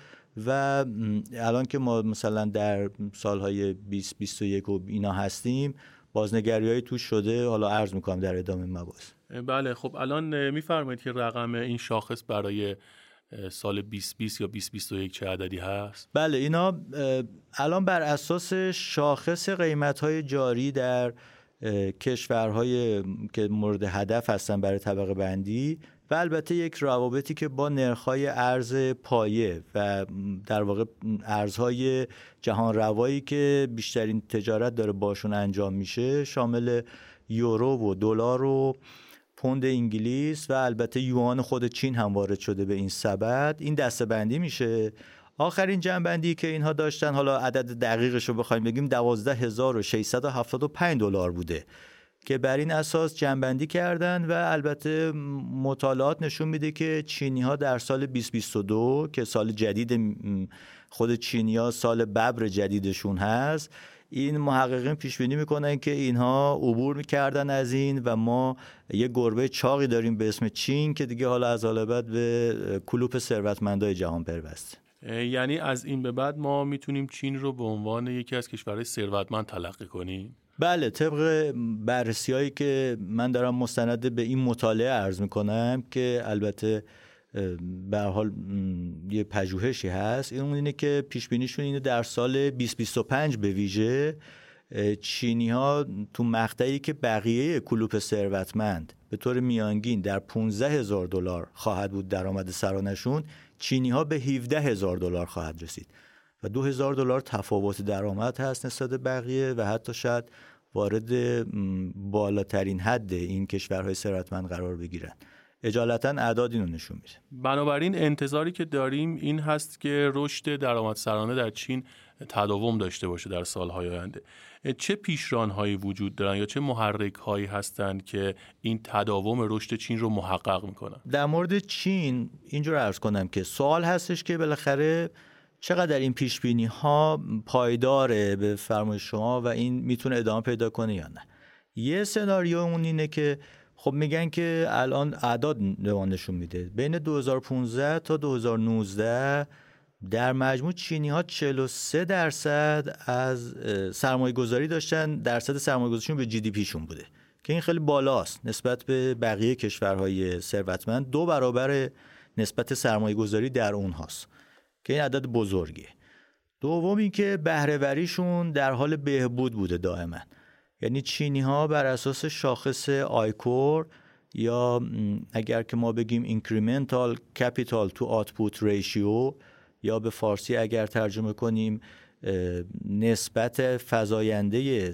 و الان که ما مثلا در سالهای 2021 و اینا هستیم بازنگری های توش شده حالا عرض می‌کنم در ادامه مباحث. بله خب الان میفرمایید که رقم این شاخص برای سال 2020 یا 2021 چه عددی هست؟ بله اینا الان بر اساس شاخص قیمت های جاری در کشورهای که مورد هدف هستن برای طبقه بندی و البته یک روابطی که با نرخ‌های ارز پایه و در واقع ارزهای جهان روایی که بیشترین تجارت داره باشون انجام میشه شامل یورو و دلار و پوند انگلیس و البته یوان خود چین هم وارد شده به این سبد. این دسته بندی میشه؟ آخرین جنبندی که اینها داشتن حالا عدد دقیقش رو بخوایم بگیم 12675 دلار بوده که بر این اساس جنبندی کردن و البته مطالعات نشون میده که چینی ها در سال 2022 که سال جدید خود چینی ها سال ببر جدیدشون هست این محققین پیش بینی می‌کنن که اینها عبور می‌کردن از این و ما یه گربه چاقی داریم به اسم چین که دیگه حالا از حال بعد به کلوپ ثروتمندای جهان پیوسته یعنی از این به بعد ما می‌تونیم چین رو به عنوان یکی از کشورهای ثروتمند تلقی کنیم؟ بله طبق بررسی هایی که من دارم مستند به این مطالعه عرض می‌کنم که البته به حال یه پژوهشی هست. این اینه که پیش بینیشون اینه در سال 2025 به ویژه چینی ها تو مقطعی که بقیه کلوپ ثروتمند به طور میانگین در 15 هزار دلار خواهد بود درآمد سرانشون چینی ها به 17 هزار دلار خواهد رسید. و 2000 دلار تفاوت درآمد هست نسبت بقیه و حتی شاید وارد بالاترین حد این کشورهای ثروتمند قرار بگیرن. اجالتا اعداد اینو نشون میده. بنابراین انتظاری که داریم این هست که رشد درآمد سرانه در چین تداوم داشته باشه در سالهای آینده. چه پیشرانهایی وجود دارن یا چه محرک هایی هستند که این تداوم رشد چین رو محقق می‌کنن؟ در مورد چین اینجور ارز کنم که سوال هستش که بالاخره چقدر این پیش بینی ها پایداره به فرمای شما و این می‌تونه ادامه پیدا کنه یا نه؟ یه سناریو اون اینه که خب میگن که الان اعداد نشون میده. بین 2015 تا 2019 در مجموع چینی ها 43 درصد از سرمایه گذاری داشتن. درصد سرمایه گذاریشون به جی دی پیشون بوده که این خیلی بالاست نسبت به بقیه کشورهای ثروتمند. دو برابر نسبت سرمایه گذاری در اونهاست که این عدد بزرگیه دوم اینکه بهرهوریشون در حال بهبود بوده دائما. یعنی چینی ها بر اساس شاخص آیکور یا اگر که ما بگیم incremental capital to output ratio یا به فارسی اگر ترجمه کنیم نسبت فزاینده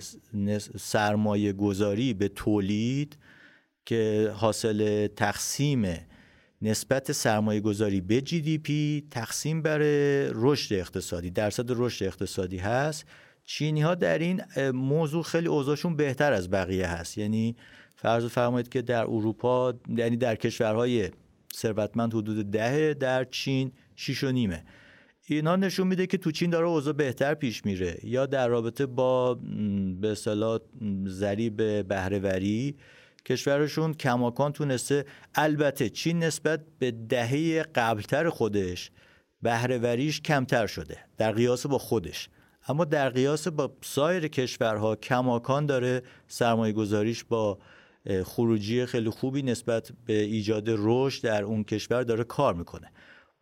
سرمایه گذاری به تولید که حاصل تقسیم نسبت سرمایه گذاری به GDP تقسیم بر رشد اقتصادی درصد رشد اقتصادی هست. چینی ها در این موضوع خیلی اوضاعشون بهتر از بقیه هست. یعنی فرض فرمایید که در اروپا یعنی در کشورهای ثروتمند حدود ده در چین شیش و نیمه. اینا نشون میده که تو چین داره اوضاع بهتر پیش میره. یا در رابطه با به اصطلاح ضریب بهرهوری کشورشون کماکان تونسته البته چین نسبت به دهه قبلتر خودش بهرهوریش کمتر شده در قیاس با خودش. اما در قیاس با سایر کشورها کماکان داره سرمایه گذاریش با خروجی خیلی خوبی نسبت به ایجاد رشد در اون کشور داره کار می‌کنه.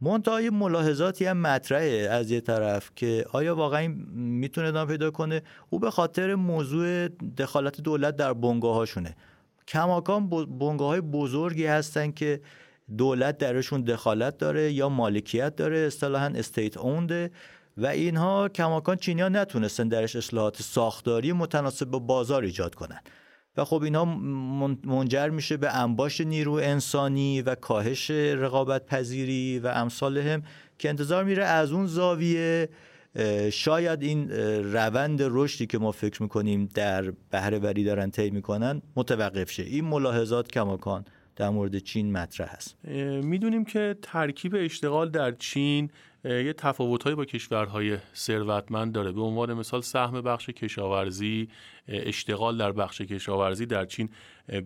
منتهای ملاحظاتی هم مطرحه از یه طرف که آیا واقعا می‌تونه ادامه پیدا کنه؟ او به خاطر موضوع دخالت دولت در بنگاه هاشونه کماکان بنگاه های بزرگی هستن که دولت درشون دخالت داره یا مالکیت داره اصطلاحا استیت اونده و اینها کماکان چینیا نتونستن درش اصلاحات ساختاری متناسب با بازار ایجاد کنن. و خب اینها منجر میشه به انباش نیرو انسانی و کاهش رقابت پذیری و امثال هم که انتظار میره از اون زاویه شاید این روند رشدی که ما فکر می‌کنیم در بهره دارن طی می‌کنن متوقف شه. این ملاحظات کماکان در مورد چین مطرح است. می‌دونیم که ترکیب اشتغال در چین یه تفاوتهایی با کشورهای ثروتمند داره. به عنوان مثال سهم بخش کشاورزی اشتغال در بخش کشاورزی در چین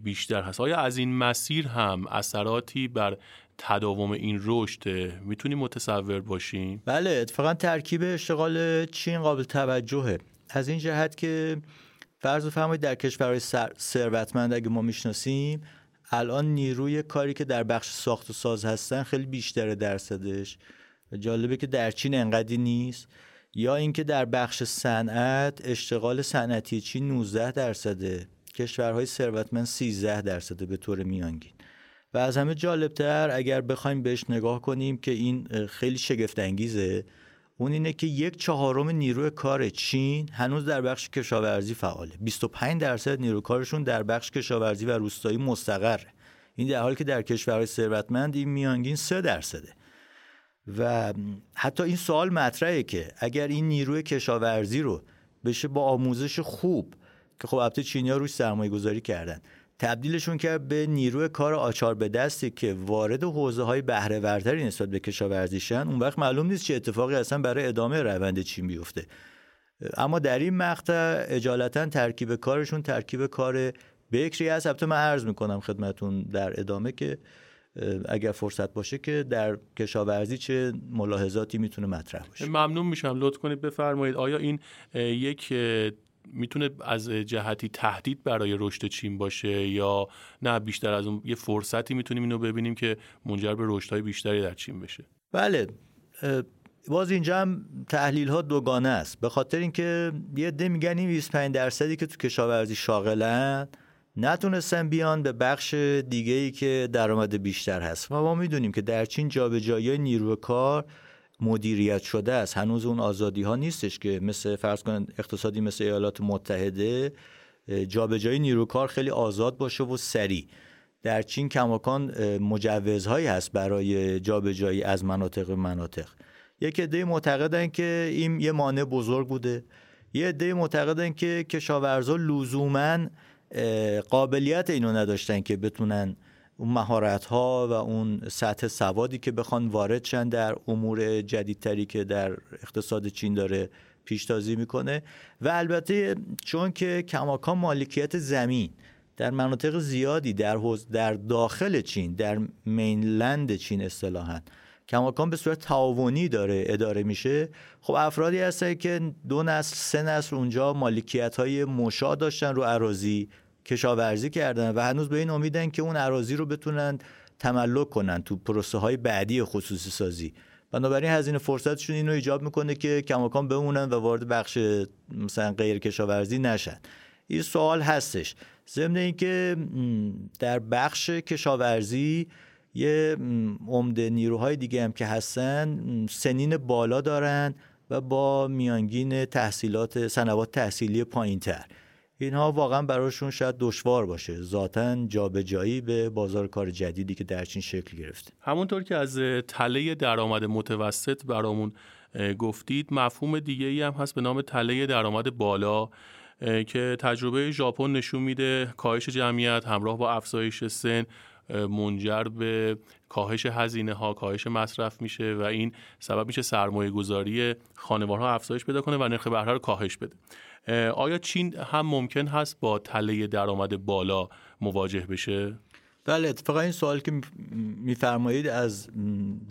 بیشتر هست. آیا از این مسیر هم اثراتی بر تداوم این رشد می‌تونیم متصور باشیم بله اتفاقا ترکیب اشتغال چین قابل توجهه. از این جهت که فرض فرمایید در کشورهای ثروتمند اگه ما می‌شناسیم الان نیروی کاری که در بخش ساخت و ساز هستن خیلی بیشتر درصدش. جالبه که در چین انقدی نیست. یا اینکه در بخش صنعت اشتغال صنعتی چین 19 درصده کشورهای ثروتمند 13 درصده به طور میانگین. و از همه جالبتر اگر بخوایم بهش نگاه کنیم که این خیلی شگفت انگیزه اون اینه که یک چهارم نیروی کار چین هنوز در بخش کشاورزی فعاله. 25 درصد نیروی کارشون در بخش کشاورزی و روستایی مستقره. این در حالی که در کشورهای ثروتمند این میانگین 3 درصده. و حتی این سوال مطرحه که اگر این نیروی کشاورزی رو بشه با آموزش خوب که خب البته چینیا روش سرمایه گذاری کردن تبدیلشون کرد به نیروی کار آچار به دستی که وارد حوزه های بهره وردری نسبت به کشاورزی شن اون وقت معلوم نیست چه اتفاقی اصلا برای ادامه روند چین بیفته. اما در این مقطع اجالتا ترکیب کارشون ترکیب کار بکری هست البته من عرض می‌کنم خدمتون در ادامه که اگر فرصت باشه که در کشاورزی چه ملاحظاتی می‌تونه مطرح باشه. ممنون میشم. لطف کنید بفرمایید. آیا این یک می‌تونه از جهتی تهدید برای رشد چین باشه یا نه؟ بیشتر از اون یه فرصتی می‌تونیم اینو ببینیم که منجر به رشدهای بیشتری در چین بشه. بله. باز اینجا هم تحلیل ها دوگانه است. به خاطر اینکه یه عده میگن این 25 درصدی که تو کشاورزی شاغلن نتونستن بیان به بخش دیگه ای که درآمد بیشتر هست. و ما می‌دونیم که در چین جابجایی نیروی کار مدیریت شده است. هنوز اون آزادی ها نیستش که مثل فرض کنن اقتصادی مثل ایالات متحده جابجایی نیروی کار خیلی آزاد باشه و سریع. در چین کماکان مجوزهایی هست برای جابجایی از مناطق به مناطق. یک عده معتقدن که این یه مانع بزرگ بوده. یه عده معتقدن که کشاورزا لزوما قابلیت اینو نداشتن که بتونن اون مهارت ها و اون سطح سوادی که بخوان وارد شن در امور جدیدتری که در اقتصاد چین داره پیشتازی می‌کنه. و البته چون که کماکان مالکیت زمین در مناطق زیادی در در داخل چین در مینلند چین اصطلاحا کماکان به صورت تعاونی داره اداره میشه. خب افرادی هستن که دو نسل سه نسل اونجا مالکیت های مشا داشتن رو عراضی کشاورزی کردن و هنوز به این امیدن که اون عراضی رو بتونن تملک کنن تو پروسه های بعدی خصوصی سازی. بنابراین هزینه فرصتشون اینو ایجاب می‌کنه که کماکان بمونن و وارد بخش مثلا غیر کشاورزی نشن. این سوال هستش. ضمن اینکه در بخش کشاورزی یه عمده نیروهای دیگه هم که هستن سنین بالا دارن و با میانگین تحصیلات سنوات تحصیلی پایین تر اینها واقعا براشون شاید دشوار باشه. ذاتا جابجایی به بازار کار جدیدی که در چین شکل گرفته همونطور که از تله درآمد متوسط برامون گفتید مفهوم دیگه ای هم هست به نام تله درآمد بالا که تجربه ژاپن نشون میده کاهش جمعیت همراه با افزایش سن منجر به کاهش هزینه ها کاهش مصرف میشه و این سبب میشه سرمایه گذاری خانوارها افزایش پیدا کنه و نرخ بهره رو کاهش بده. آیا چین هم ممکن هست با تله درآمد بالا مواجه بشه؟ بله اتفاقا این سوال که میفرمایید از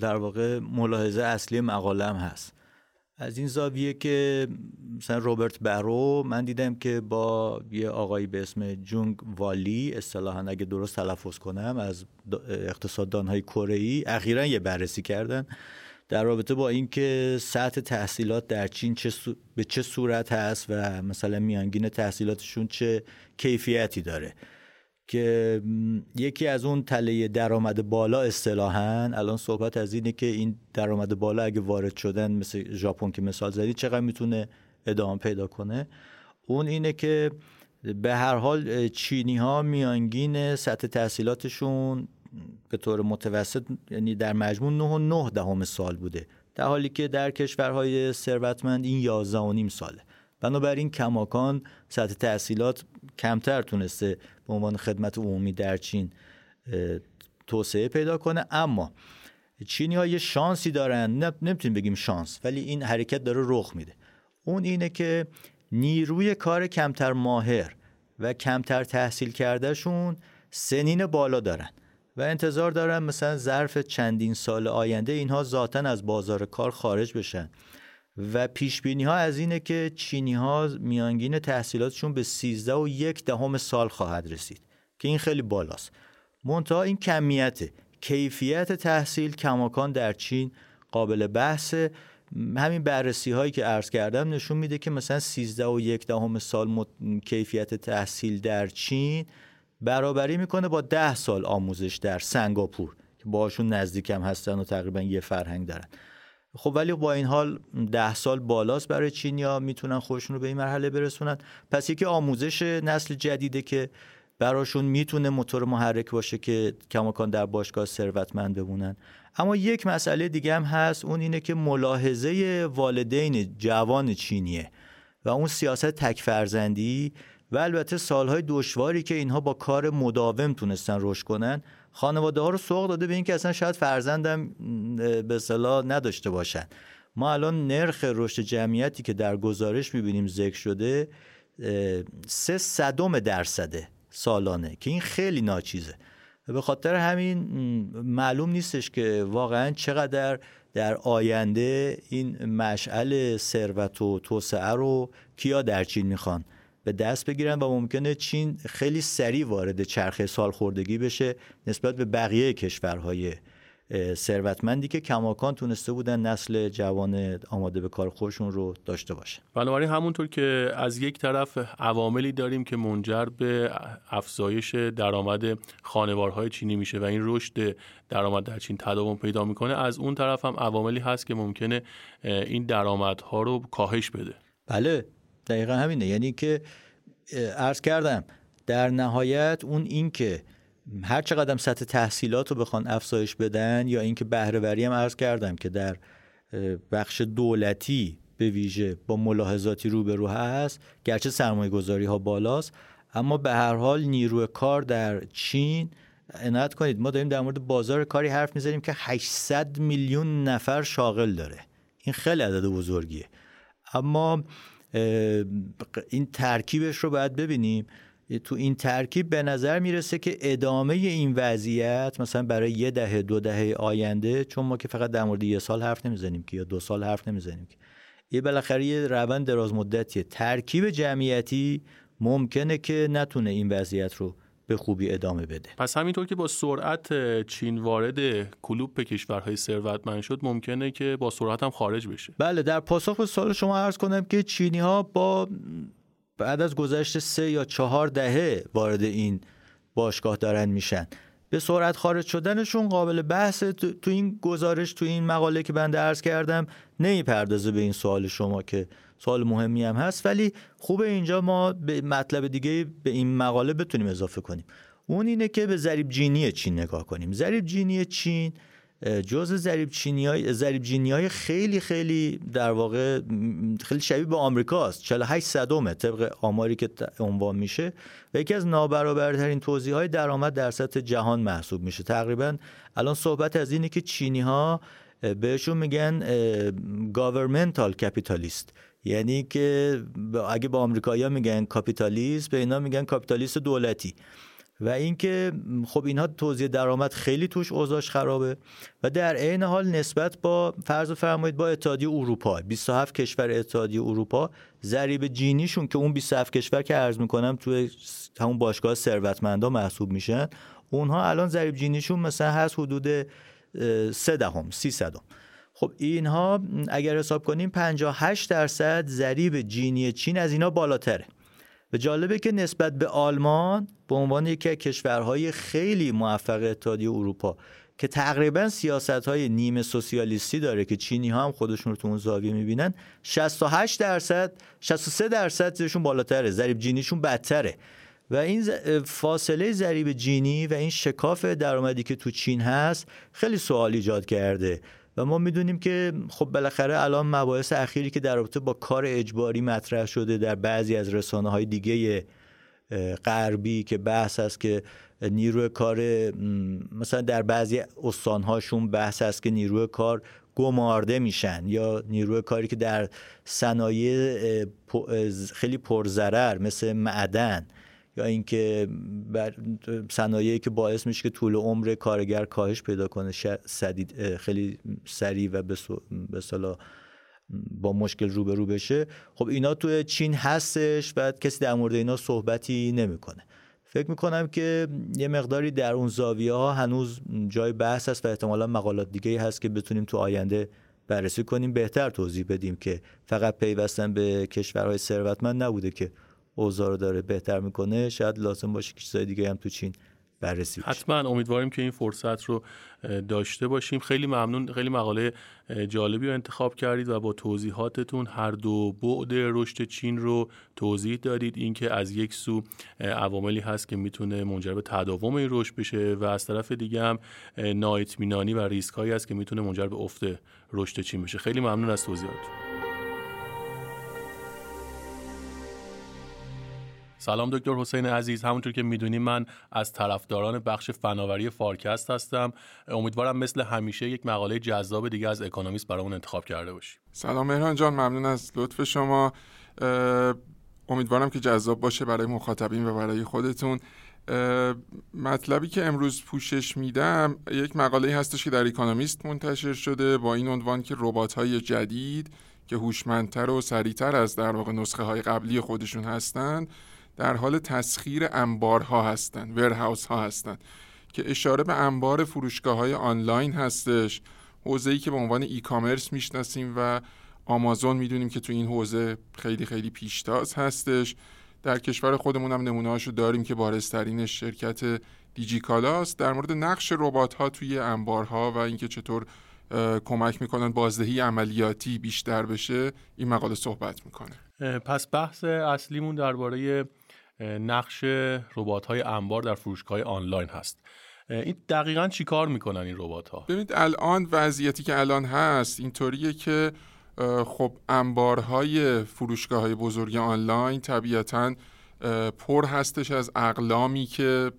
در واقع ملاحظه اصلی مقالم هست. از این زاویه که مثلا روبرت برو من دیدم که با یه آقایی به اسم جونگ والی اصطلاحا اگه درست تلفظ کنم از اقتصاددان های کره ای اخیرا یه بررسی کردن. در رابطه با اینکه سطح تحصیلات در چین چه به چه صورت هست و مثلا میانگین تحصیلاتشون چه کیفیتی داره. که یکی از اون تله درآمد بالا اصطلاحا الان صحبت از اینه که این درآمد بالا اگه وارد شدن مثل ژاپن که مثال زدی چقدر می‌تونه ادامه پیدا کنه؟ اون اینه که به هر حال چینی ها میانگین سطح تحصیلاتشون به طور متوسط یعنی در مجموع 9 و 9 دهم سال بوده. در حالی که در کشورهای ثروتمند این 11 و نیم ساله. بنابراین کماکان سطح تحصیلات کمتر تونسته به عنوان خدمت عمومی در چین توسعه پیدا کنه. اما چینی ها یه شانسی دارن. نمی‌تونیم بگیم شانس ولی این حرکت داره رخ میده. اون اینه که نیروی کار کمتر ماهر و کمتر تحصیل کردهشون سنین بالا دارن. و انتظار دارن مثلا ظرف چندین سال آینده اینها ذاتا از بازار کار خارج بشن. و پیش بینی ها از اینه که چینی ها میانگین تحصیلاتشون به 13 و یک دهم سال خواهد رسید که این خیلی بالاست. منتها این کمیته کیفیت تحصیل کماکان در چین قابل بحثه همین بررسی هایی که عرض کردم نشون میده که مثلا 13 و یک دهم سال کیفیت تحصیل در چین برابری می‌کنه با 10 سال آموزش در سنگاپور که باشون نزدیکم هستن و تقریبا یه فرهنگ دارن. خب ولی با این حال ده سال بالاست برای چینیا می‌تونن خودشون رو به این مرحله برسونن؟ پس یکی آموزش نسل جدیده که براشون می‌تونه موتور محرک باشه که کماکان در باشگاه ثروتمند بمونن. اما یک مسئله دیگه هم هست اون اینه که ملاحظه والدین جوان چینیه و اون سیاست تک فرزندی و البته سالهای دشواری که اینها با کار مداوم تونستن رشد کنن خانواده ها رو سوق داده به اینکه اصلا شاید فرزندم به صلاح نداشته باشن. ما الان نرخ رشد جمعیتی که در گزارش می‌بینیم ذکر شده سه صدم درصده سالانه که این خیلی ناچیزه. به خاطر همین معلوم نیستش که واقعا چقدر در آینده این مشعل ثروت و توسعه رو کیا در چین می‌خوان. به دست بگیرن و ممکنه چین خیلی سریع وارد چرخه سالخوردگی بشه نسبت به بقیه کشورهای ثروتمندی که کماکان تونسته بودن نسل جوان آماده به کار خودشون رو داشته باشن. بنابراین همونطور که از یک طرف عواملی داریم که منجر به افزایش درآمد خانوارهای چینی میشه و این رشد درآمد در چین تداوم پیدا می‌کنه از اون طرف هم عواملی هست که ممکنه این درآمدها رو کاهش بده. بله. دقیقا همینه. یعنی که عرض کردم در نهایت اون این که هر چقدر سطح تحصیلات رو بخوان افزایش بدن یا اینکه بهرهوری هم عرض کردم که در بخش دولتی به ویژه با ملاحظاتی روبرو هست گرچه سرمایه گذاری ها بالاست اما به هر حال نیروی کار در چین عنایت کنید ما داریم در مورد بازار کاری حرف می‌زنیم که 800 میلیون نفر شاغل داره. این خیلی عدد بزرگیه. اما این ترکیبش رو باید ببینیم. تو این ترکیب به نظر می‌رسه که ادامه این وضعیت مثلا برای یه دهه دو دهه آینده چون ما که فقط در مورد یه سال حرف نمی‌زنیم که یا دو سال حرف نمی‌زنیم که. یه بالاخره یه روند دراز مدتیه ترکیب جمعیتی ممکنه که نتونه این وضعیت رو به خوبی ادامه بده. پس همینطور که با سرعت چین وارد کلوب کشورهای ثروتمند شد ممکنه که با سرعت هم خارج بشه. بله در پاسخ به سوال شما عرض کنم که چینی ها با بعد از گذشت سه یا چهار دهه وارد این باشگاه دارن میشن. به سرعت خارج شدنشون قابل بحث تو این گزارش تو این مقاله که بنده عرض کردم نمی‌پردازه به این سوال شما که سوال مهمی هم هست ولی خوب اینجا ما به مطلب دیگه به این مقاله بتونیم اضافه کنیم. اون اینه که به ضریب جینی چین نگاه کنیم. ضریب جینی چین جز ضریب چینی های ضریب جینی های خیلی خیلی در واقع خیلی شبیه به آمریکاست 48 صدمه طبق آماری که عنوان میشه و یکی از نابرابرترین توزیع های درآمد در سطح جهان محسوب میشه. تقریبا الان صحبت از اینه که چینی ها بهشون میگن governmental capitalist یعنی که اگه با آمریکایی‌ها میگن کاپیتالیست به اینا میگن کاپیتالیست دولتی. و اینکه خب اینها توزیع درآمد خیلی توش اوضاعش خرابه و در عین حال نسبت با فرض فرمایید با اتحادیه اروپا 27 کشور اتحادیه اروپا ضریب جینیشون که اون 27 کشور که عرض می‌کنم توی همون باشگاه ثروتمندا محسوب میشن اونها الان ضریب جینیشون مثلا هست حدود 3 دهم 300 خب اینها اگر حساب کنیم 58 درصد ضریب جینی چین از اینا بالاتره. و جالبه که نسبت به آلمان به عنوان یکی از کشورهای خیلی موفق اتحادیه اروپا که تقریبا سیاست های نیمه سوسیالیستی داره که چینی ها هم خودشون رو تو اون زاویه می‌بینن 68 درصد 63 درصد زیرشون بالاتره ضریب جینیشون بدتره. و این فاصله ضریب جینی و این شکاف درآمدی که تو چین هست خیلی سوال ایجاد کرده. و ما می‌دونیم که خب بالاخره الان مباحث اخیری که در رابطه با کار اجباری مطرح شده در بعضی از رسانه های دیگه غربی که بحث است که نیروی کار مثلا در بعضی استانهاشون بحث است که نیروی کار گمارده میشن یا نیروی کاری که در صنایع خیلی پرضرر مثل معدن. یا اینکه صنایعی که باعث میشه که طول عمر کارگر کاهش پیدا کنه سدید خیلی سریع و به صلاح با مشکل روبرو بشه. خب اینا تو چین هستش و کسی در مورد اینا صحبتی نمی‌کنه. فکر می‌کنم که یه مقداری در اون زاویه ها هنوز جای بحث هست و احتمالا مقالات دیگه هست که بتونیم تو آینده بررسی کنیم. بهتر توضیح بدیم که فقط پیوستن به کشورهای ثروتمند نبوده که اوضاع رو داره بهتر می‌کنه شاید لازم باشه که چیزای دیگه هم تو چین بررسی حتما امیدواریم که این فرصت رو داشته باشیم. خیلی ممنون خیلی مقاله جالبی رو انتخاب کردید و با توضیحاتتون هر دو بعد رشد چین رو توضیح دادید. اینکه از یک سو عواملی هست که می‌تونه منجر به تداوم این رشد بشه و از طرف دیگه هم نااطمینانی و ریسک هایی هست که می‌تونه منجر به افت رشد چین بشه. خیلی ممنون از توضیحاتتون. سلام دکتر حسین عزیز. همونطور که می‌دونیم من از طرفداران بخش فناوری فارکست هستم. امیدوارم مثل همیشه یک مقاله جذاب دیگه از اکونومیست برامون انتخاب کرده باشی سلام مهران جان ممنون از لطف شما. امیدوارم که جذاب باشه برای مخاطبین و برای خودتون. مطلبی که امروز پوشش میدم یک مقاله هستش که در اکونومیست منتشر شده با این عنوان که ربات های جدید که هوشمندتر و سریعتر از در واقع نسخه های قبلی خودشون هستند در حال تسخیر انبارها هستند ورهاوس ها هستند که اشاره به انبار فروشگاه های آنلاین هستش. حوزه‌ای که به عنوان ای کامرس می‌شناسیم و آمازون می‌دونیم که تو این حوزه خیلی خیلی پیشتاز هستش. در کشور خودمون هم نمونه‌هاشو داریم که بارزترین شرکت دیجیکالاست. در مورد نقش ربات ها توی انبارها و اینکه چطور کمک می‌کنن بازدهی عملیاتی بیشتر بشه این مقاله صحبت می‌کنه. پس بحث اصلیمون درباره نقش ربات های انبار در فروشگاه آنلاین هست. این دقیقا چی کار می‌کنن این ربات ها ببینید الان وضعیتی که الان هست اینطوریه که خب انبارهای فروشگاه های بزرگ آنلاین طبیعتا پر هستش از اقلامی که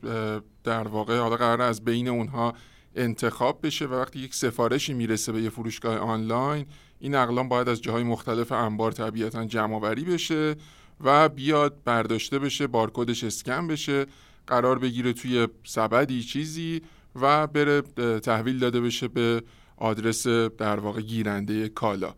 در واقع حالا قرار از بین اونها انتخاب بشه و وقتی یک سفارشی می‌رسه به یه فروشگاه آنلاین این اقلام باید از جاهای مختلف انبار طبیعتا جمع بشه. و بیاد برداشته بشه بارکدش اسکن بشه قرار بگیره توی سبدی چیزی و بره تحویل داده بشه به آدرس در واقع گیرنده کالا.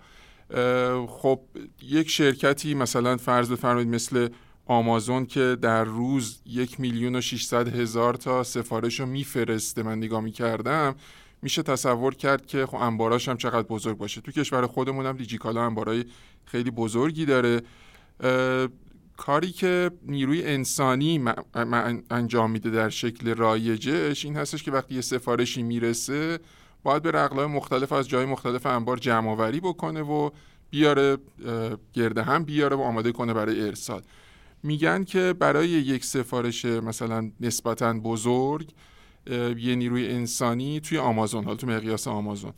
خب یک شرکتی مثلا فرض بفرمایید مثل آمازون که در روز یک میلیون و 600 هزار تا سفارش رو میفرسته من نگاه می‌کردم میشه تصور کرد که خب انباراش هم چقدر بزرگ باشه. تو کشور خودمون هم دیجیکالا انبارای خیلی بزرگی داره. کاری که نیروی انسانی انجام میده در شکل رایجش این هستش که وقتی یه سفارشی می‌رسه باید به اقلام مختلف از جای مختلف انبار جمع آوری بکنه و بیاره گرده هم بیاره و آماده کنه برای ارسال. میگن که برای یک سفارش مثلا نسبتا بزرگ یه نیروی انسانی توی آمازون حالا تو مقیاس آمازون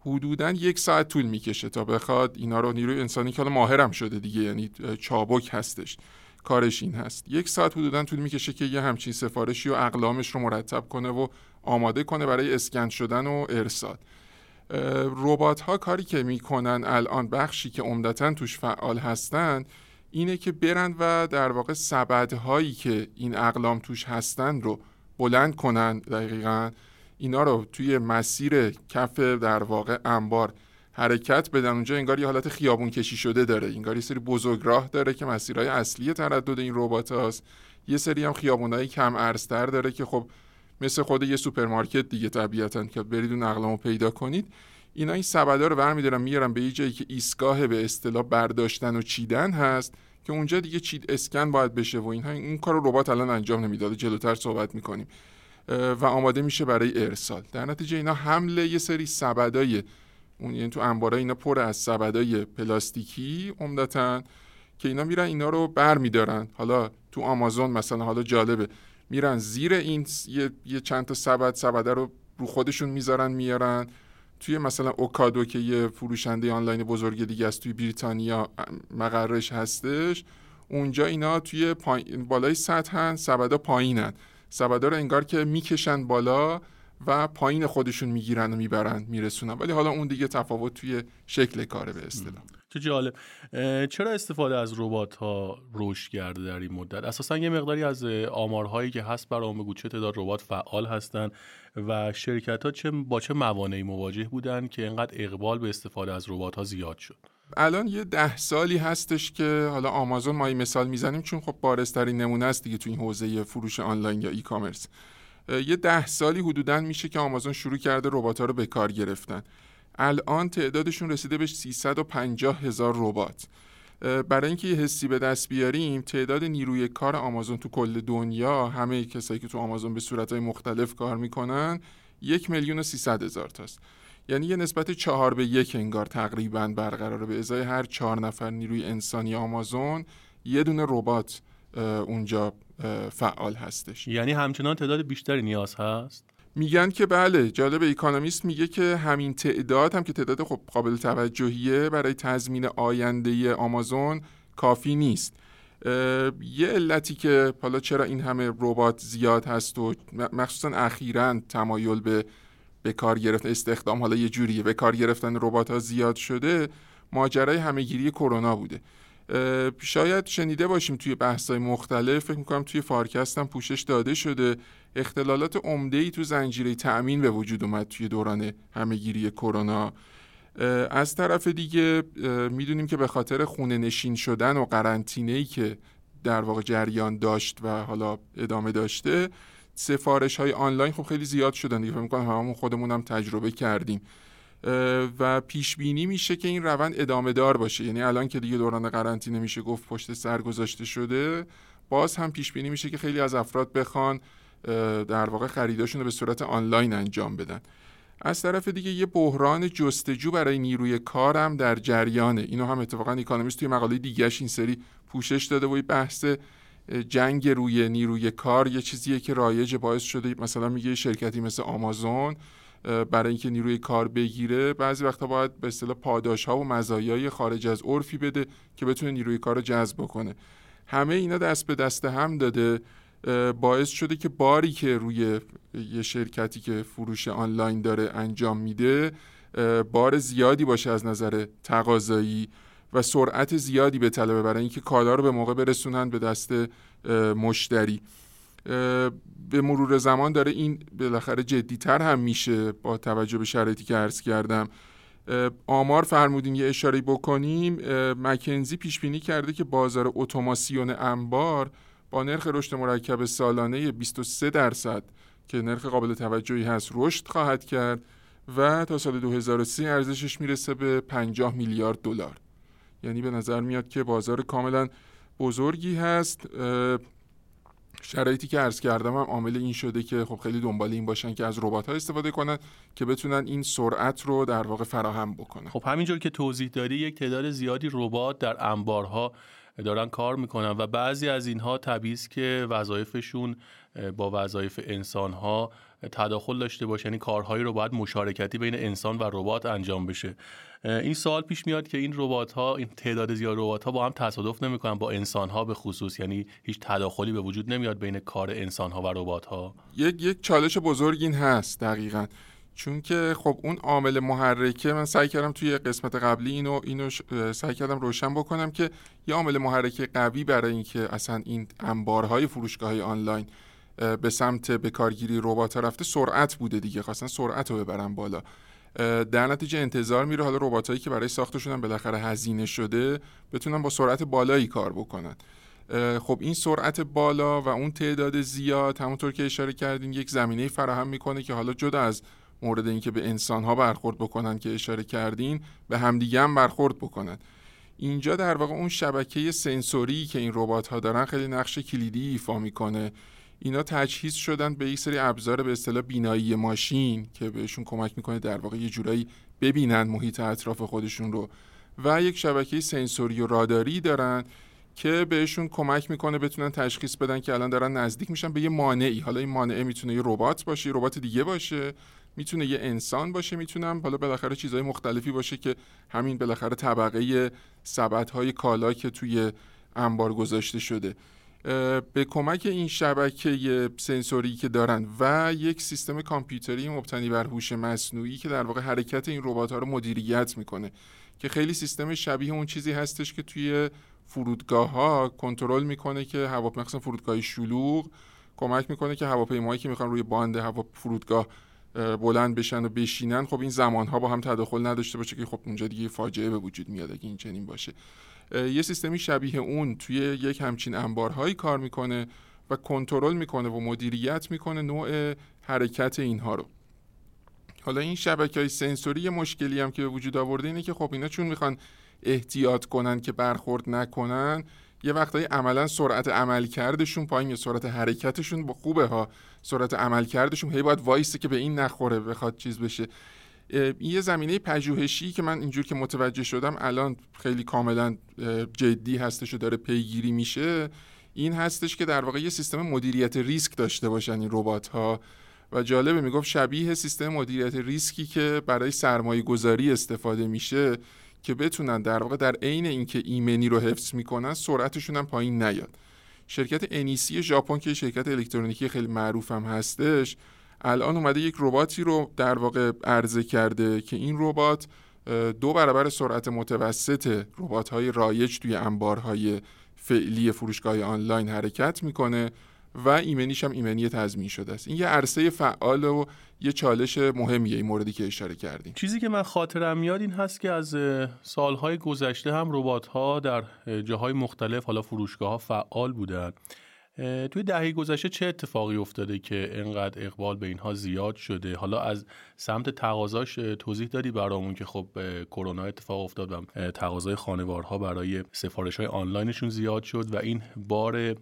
حدودا یک ساعت طول می‌کشه تا بخواد اینا رو نیروی انسانی که حالا ماهرم شده دیگه یعنی چابک هستش. کارش این هست. یک ساعت حدودا طول می‌کشه که یه همچین سفارشی و اقلامش رو مرتب کنه و آماده کنه برای اسکن شدن و ارسال. ربات ها کاری که می‌کنن الان بخشی که عمدتا توش فعال هستن اینه که برند و در واقع سبدهایی که این اقلام توش هستن رو بلند کنن دقیقا. اینا رو توی مسیر کف در واقع انبار حرکت بدن. اونجا انگار یه حالت خیابون کشی شده داره. انگار یه سری بزرگ راه داره که مسیرهای اصلی تردد این ربات هاست. یه سری هم خیابونای کم عرض‌تر داره که خب مثل خود یه سوپرمارکت دیگه طبیعتا که برید اون اقلامو پیدا کنید. اینا این سبدا رو برمیدارن میارن به یه جایی که ایستگاه به اصطلاح برداشتن و چیدن هست که اونجا دیگه چید اسکن باید بشه و اینها. این کار ربات الان انجام نمیده جلوتر صحبت می‌کنیم. و آماده میشه برای ارسال. در نتیجه اینا حمل یه سری سبدای اون یعنی تو انبارا اینا پر از سبدای پلاستیکی عمدتا که اینا میرن اینا رو بر میدارن. حالا تو آمازون مثلا حالا جالبه میرن زیر این یه, یه چند تا سبد سبده رو رو خودشون می‌ذارن میارن. توی مثلا اوکادو که یه فروشنده آنلاین بزرگ دیگه است توی بریتانیا مقرش هستش اونجا اینا توی بالای سطحن سبدا پایینن. سبدا رو انگار که می‌کشن بالا و پایین خودشون می‌گیرن و می‌برن میرسونن. ولی حالا اون دیگه تفاوت توی شکل کاره به اصطلاح. چه جالب. چرا استفاده از ربات ها رشد کرده در این مدت؟ اساسا یه مقداری از آمارهایی که هست برام بگو چه تعداد ربات فعال هستن و شرکت ها چه با چه موانعی مواجه بودن که اینقدر اقبال به استفاده از ربات ها زیاد شد؟ الان یه ده سالی هستش که حالا آمازون ما این مثال می‌زنیم چون خب بارسترین نمونه است دیگه تو این حوزه فروش آنلاین یا ای کامرس یه ده سالی حدودا میشه که آمازون شروع کرده ربات رو به کار گرفتن. الان تعدادشون رسیده به 350 هزار ربات. برای اینکه یه حسی به دست بیاریم تعداد نیروی کار آمازون تو کل دنیا همه کسایی که تو آمازون به صورتهای مختلف کار می‌کنن یک میلیون و هزار تاست. یعنی یه نسبت چهار به یک انگار تقریبا برقراره. به ازای هر چهار نفر نیروی انسانی آمازون یه دونه ربات اونجا فعال هستش. یعنی همچنان تعداد بیشتری نیاز هست؟ میگن که بله جالب اکانومیست میگه که همین تعداد هم که تعداد خب قابل توجهیه برای تضمین آینده آمازون کافی نیست. یه علتی که حالا چرا این همه ربات زیاد هست و مخصوصا اخیرا تمایل به به کار گرفتن استخدام حالا یه جوریه. به کار گرفتن ربات ها زیاد شده ماجرای همهگیری کرونا بوده. شاید شنیده باشیم توی بحث‌های مختلف. فکر می‌کنم توی فارکست هم پوشش داده شده. اختلالات عمده ای تو زنجیره تأمین به وجود اومد توی دوران همهگیری کرونا. از طرف دیگه می‌دونیم که به خاطر خونه نشین شدن و قرنطینه ای که در واقع جریان داشت و حالا ادامه داشته سفارش های آنلاین خب خیلی زیاد شدن دیگه. فکر می‌کنم هممون خودمون هم تجربه کردیم. و پیش بینی میشه که این روند ادامه دار باشه. یعنی الان که دیگه دوران قرنطینه میشه گفت پشت سر گذاشته شده باز هم پیش بینی میشه که خیلی از افراد بخوان در واقع خریداشون رو به صورت آنلاین انجام بدن. از طرف دیگه یه بحران جستجو برای نیروی کارم در جریانه. اینو هم اتفاقا اکانومیست توی مقاله دیگهش این سری پوشش داده و بحث جنگ روی نیروی کار یه چیزیه که رایج باعث شده مثلا میگه شرکتی مثل آمازون برای اینکه نیروی کار بگیره بعضی وقتا باید به اصطلاح پاداش ها و مزایای خارج از عرفی بده که بتونه نیروی کار رو جذب کنه همه اینا دست به دست هم داده باعث شده که باری که روی یه شرکتی که فروش آنلاین داره انجام میده بار زیادی باشه از نظر تقاضایی. و سرعت زیادی به طلبه برای اینکه کالا رو به موقع برسونن به دست مشتری. به مرور زمان داره این بالاخره جدیتر هم میشه با توجه به شرایطی که عرض کردم. آمار فرمودین یه اشاره بکنیم. مکنزی پیش بینی کرده که بازار اتوماسیون انبار با نرخ رشد مرکب سالانه 23 درصد که نرخ قابل توجهی هست رشد خواهد کرد و تا سال 2030 ارزشش می‌رسه به 50 میلیارد دلار. یعنی به نظر میاد که بازار کاملا بزرگی هست. شرایطی که عرض کردم هم عامل این شده که خب خیلی دنبال این باشن که از ربات ها استفاده کنن که بتونن این سرعت رو در واقع فراهم بکنن. خب همینجور که توضیح دادی یک تعداد زیادی ربات در انبارها دارن کار می‌کنن و بعضی از اینها طبیعی که وظایفشون با وظایف انسانها تداخل داشته باشه یعنی کارهایی رو باید مشارکتی بین انسان و ربات انجام بشه. این سوال پیش میاد که این ربات ها این تعداد زیاد ربات ها با هم تصادف نمی‌کنن با انسان ها به خصوص. یعنی هیچ تداخلی به وجود نمیاد بین کار انسان ها و ربات ها یک یک چالش بزرگ این هست دقیقا. چون که خب اون عامل محرکه من سعی کردم توی قسمت قبلی اینو اینو سعی کردم روشن بکنم که یه عامل محرکه قوی برای اینکه اصلا این انبارهای فروشگاه آنلاین به سمت به ربات رفته سرعت بوده دیگه خواستن سرعت رو ببرن بالا. در نتیجه انتظار میره حالا رباتایی که برای ساختشون هم بالاخره هزینه شده بتونن با سرعت بالایی کار بکنن. خب این سرعت بالا و اون تعداد زیاد همونطور که اشاره کردین یک زمینه فراهم می‌کنه که حالا جدا از مورد اینکه به انسان ها برخورد بکنن که اشاره کردین به همدیگه هم برخورد بکنن. اینجا در واقع اون شبکه سنسوری که این ربات ها دارن خیلی نقش کلیدی ایفا می‌کنه. اینا تجهیز شدن به یک سری ابزار به اصطلاح بینایی ماشین که بهشون کمک می‌کنه در واقع یه جورایی ببینن محیط اطراف خودشون رو. و یک شبکه سنسوری و راداری دارن که بهشون کمک می‌کنه بتونن تشخیص بدن که الان دارن نزدیک میشن به یه مانعی. حالا این مانعه می‌تونه یه ربات باشه یه ربات دیگه باشه می‌تونه یه انسان باشه می‌تونم حالا بالاخره چیزهای مختلفی باشه که همین بالاخره طبقه سبد های کالا که توی انبار گذاشته شده. به کمک این شبکه سنسوری که دارن و یک سیستم کامپیوتری مبتنی بر هوش مصنوعی که در واقع حرکت این ربات ها رو مدیریت می‌کنه که خیلی سیستم شبیه اون چیزی هستش که توی فرودگاه ها کنترل می‌کنه که هواپیما فرودگاه شلوغ کمک می‌کنه که هواپیمایی که می‌خوان روی باند هوا فرودگاه بلند بشن و بشینن خب این زمانها با هم تداخل نداشته باشه که خب اونجا دیگه فاجعه به وجود میاد اگه این چنین باشه. یه سیستمی شبیه اون توی یک همچین انبارهایی کار می‌کنه و کنترل می‌کنه و مدیریت می‌کنه نوع حرکت اینها رو. حالا این شبکه های سنسوری مشکلی هم که به وجود آورده اینه که خب اینا چون می‌خوان احتیاط کنن که برخورد نکنن یه وقتایی عملا سرعت عملکردشون پایین یا سرعت حرکتشون با خوبه ها. سرعت عملکردشون هی باید وایسته که به این نخوره بخواد چیز بشه. یه زمینه پژوهشی که من اینجور که متوجه شدم الان خیلی کاملا جدی هستش و داره پیگیری میشه این هستش که در واقع یه سیستم مدیریت ریسک داشته باشن این ربات ها و جالبه می‌گفت شبیه سیستم مدیریت ریسکی که برای سرمایه گذاری استفاده میشه که بتونن در واقع در عین اینکه ایمنی رو حفظ می‌کنن سرعتشون هم پایین نیاد. شرکت انیسی ژاپن که شرکت الکترونیکی خیلی معروف هم هستش الان اومده یک رباتی رو در واقع عرضه کرده که این ربات دو برابر سرعت متوسط ربات های رایج توی انبارهای فعلی فروشگاه آنلاین حرکت می‌کنه و ایمنیش هم ایمنی تضمین شده است. این یه عرصه فعال و یه چالش مهمیه این موردی که اشاره کردیم. چیزی که من خاطرم میاد این هست که از سالهای گذشته هم ربات ها در جاهای مختلف حالا فروشگاه ها فعال بودن. توی دهه گذشته چه اتفاقی افتاده که انقدر اقبال به اینها زیاد شده؟ حالا از سمت تقاضاش توضیح دادی برامون که خب کرونا اتفاق افتاد و تقاضای خانوارها برای سفارش های آنلاینشون زیاد شد و این بار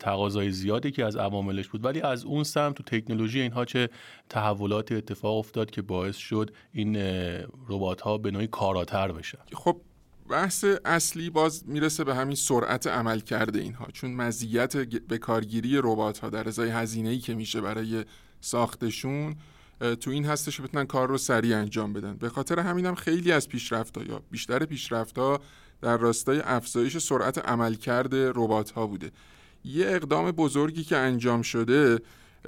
تقاضای زیادی که از عواملش بود. ولی از اون سمت تو تکنولوژی اینها چه تحولاتی اتفاق افتاد که باعث شد این ربات ها به نوعی کاراتر بشن؟ خب بحث اصلی باز می‌رسه به همین سرعت عمل کرده اینها. چون مزیت به کارگیری ربات ها در ازای هزینه ای که میشه برای ساختشون تو این هستش بتونن کار رو سریع انجام بدن. به خاطر همینم هم خیلی از پیشرفت یا بیشتر پیشرفت ها در راستای افزایش سرعت عملکرد ربات ها بوده. یه اقدام بزرگی که انجام شده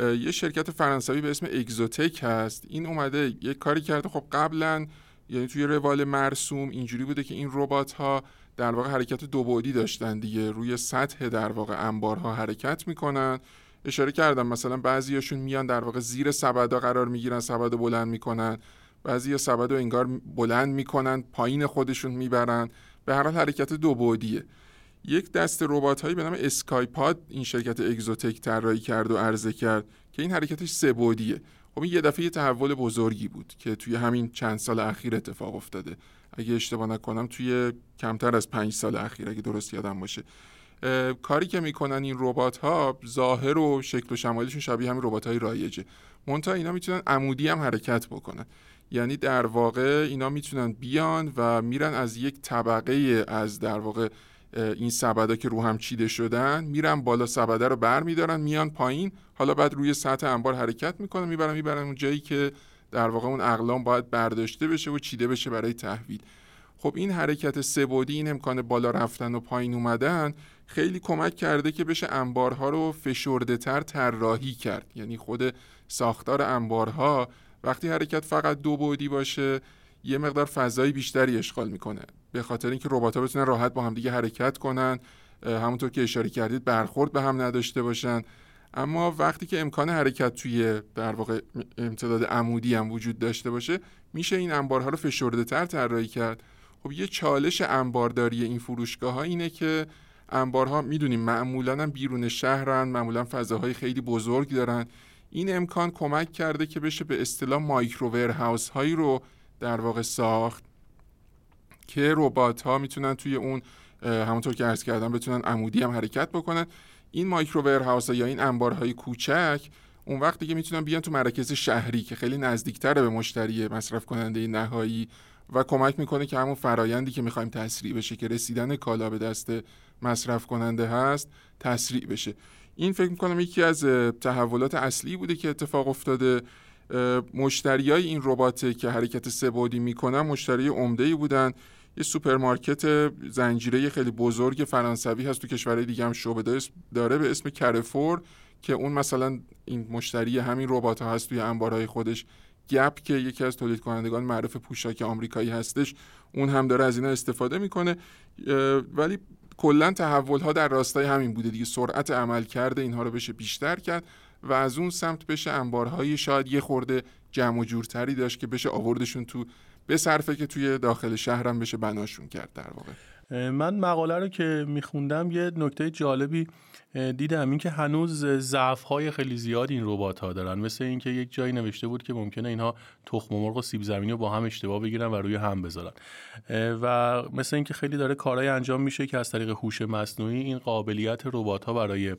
یه شرکت فرانسوی به اسم اگزوتک هست. این اومده یه کاری کرده. خب قبلا یعنی توی روال مرسوم اینجوری بوده که این ربات ها در واقع حرکت دو بعدی داشتن دیگه. روی سطح در واقع انبارها حرکت می‌کنن. اشاره کردم مثلا بعضیاشون میان در واقع زیر سبدا قرار می‌گیرن سبد بلند می‌کنن. بعضی سبد انگار بلند می‌کنن پایین خودشون می‌برن. به هر حال حرکت دو بعدیه. یک دست ربات هایی به نام اسکایپاد این شرکت اگزوتک طراحی کرد و عرضه کرد که این حرکتش سه بعدیه. خب این یه دفعه تحول بزرگی بود که توی همین چند سال اخیر اتفاق افتاده. اگه اشتباه نکنم توی کمتر از پنج سال اخیر اگه درست یادم باشه. کاری که می‌کنن این ربات ها ظاهر و شکل و شمالشون شبیه همین ربات های رایجه. مونتا اینا می‌تونن عمودی هم حرکت بکنن. یعنی در واقع اینا می‌تونن بیان و میرن از یک طبقه از در واقع این سبدا که رو هم چیده شدن میرن بالا سبده رو بر میدارن میان پایین. حالا بعد روی سطح انبار حرکت می‌کنن می‌برن می‌برن اون جایی که در واقع اون اقلام باید برداشته بشه و چیده بشه برای تحویل. خب این حرکت سبودی این امکان بالا رفتن و پایین اومدن خیلی کمک کرده که بشه انبارها رو فشرده تر طراحی کرد. یعنی خود ساختار انبارها وقتی حرکت فقط دو بعدی باشه یه مقدار فضای بیشتری اشغال می‌کنه. به خاطر اینکه ربات ها بتونن راحت با همدیگه حرکت کنن همونطور که اشاره کردید برخورد به هم نداشته باشن. اما وقتی که امکان حرکت توی در واقع امتداد عمودی هم وجود داشته باشه میشه این انبارها رو فشرده تر طراحی کرد. خب یه چالش انبارداری این فروشگاه ها اینه که انبارها می‌دونیم معمولا هم بیرون شهرن معمولا فضاهای خیلی بزرگ دارن. این امکان کمک کرده که بشه به اصطلاح مایکرو هاوس هایی رو در واقع ساخت که ربات ها می‌تونن توی اون همونطور که عرض کردم بتونن عمودی هم حرکت بکنن. این مایکرو هاوس یا این انبارهای کوچک اون وقت دیگه می‌تونن بیان تو مراکز شهری که خیلی نزدیکتره به مشتری مصرف کننده نهایی و کمک می‌کنه که همون فرایندی که می‌خوایم تسریع بشه که رسیدن کالا به دست مصرف کننده هست تسریع بشه. این فکر می‌کنم یکی از تحولات اصلی بوده که اتفاق افتاده. مشتری های این ربات که حرکت سبودی می‌کنن مشتری عمده ای بودن. یه سوپرمارکت زنجیره خیلی بزرگ فرانسوی هست تو کشورهای دیگه هم شعبه داره به اسم Carrefour که اون مثلا این مشتری همین ربات ها هست توی انبارهای خودش. Gap که یکی از تولید کنندگان معروف پوشاک آمریکایی هستش اون هم داره از اینا استفاده می‌کنه. ولی کلا تحول ها در راستای همین بوده دیگه. سرعت عمل کرده اینها رو بشه بیشتر کرد. و از اون سمت بشه انبارهای شاید یه خورده جمع و جورتری داشت که بشه آوردشون تو به صرفه که توی داخل شهرم بشه بناشون کرد در واقع. من مقاله رو که میخوندم یه نکته جالبی دیدم. این که هنوز ضعف های خیلی زیاد این ربات ها دارن. مثل اینکه یک جایی نوشته بود که ممکنه اینها تخم مرغ و سیب زمینی رو با هم اشتباه بگیرن و روی هم بذارن. و مثل اینکه خیلی داره کارهای انجام میشه که از طریق هوش مصنوعی این قابلیت ربات ها برای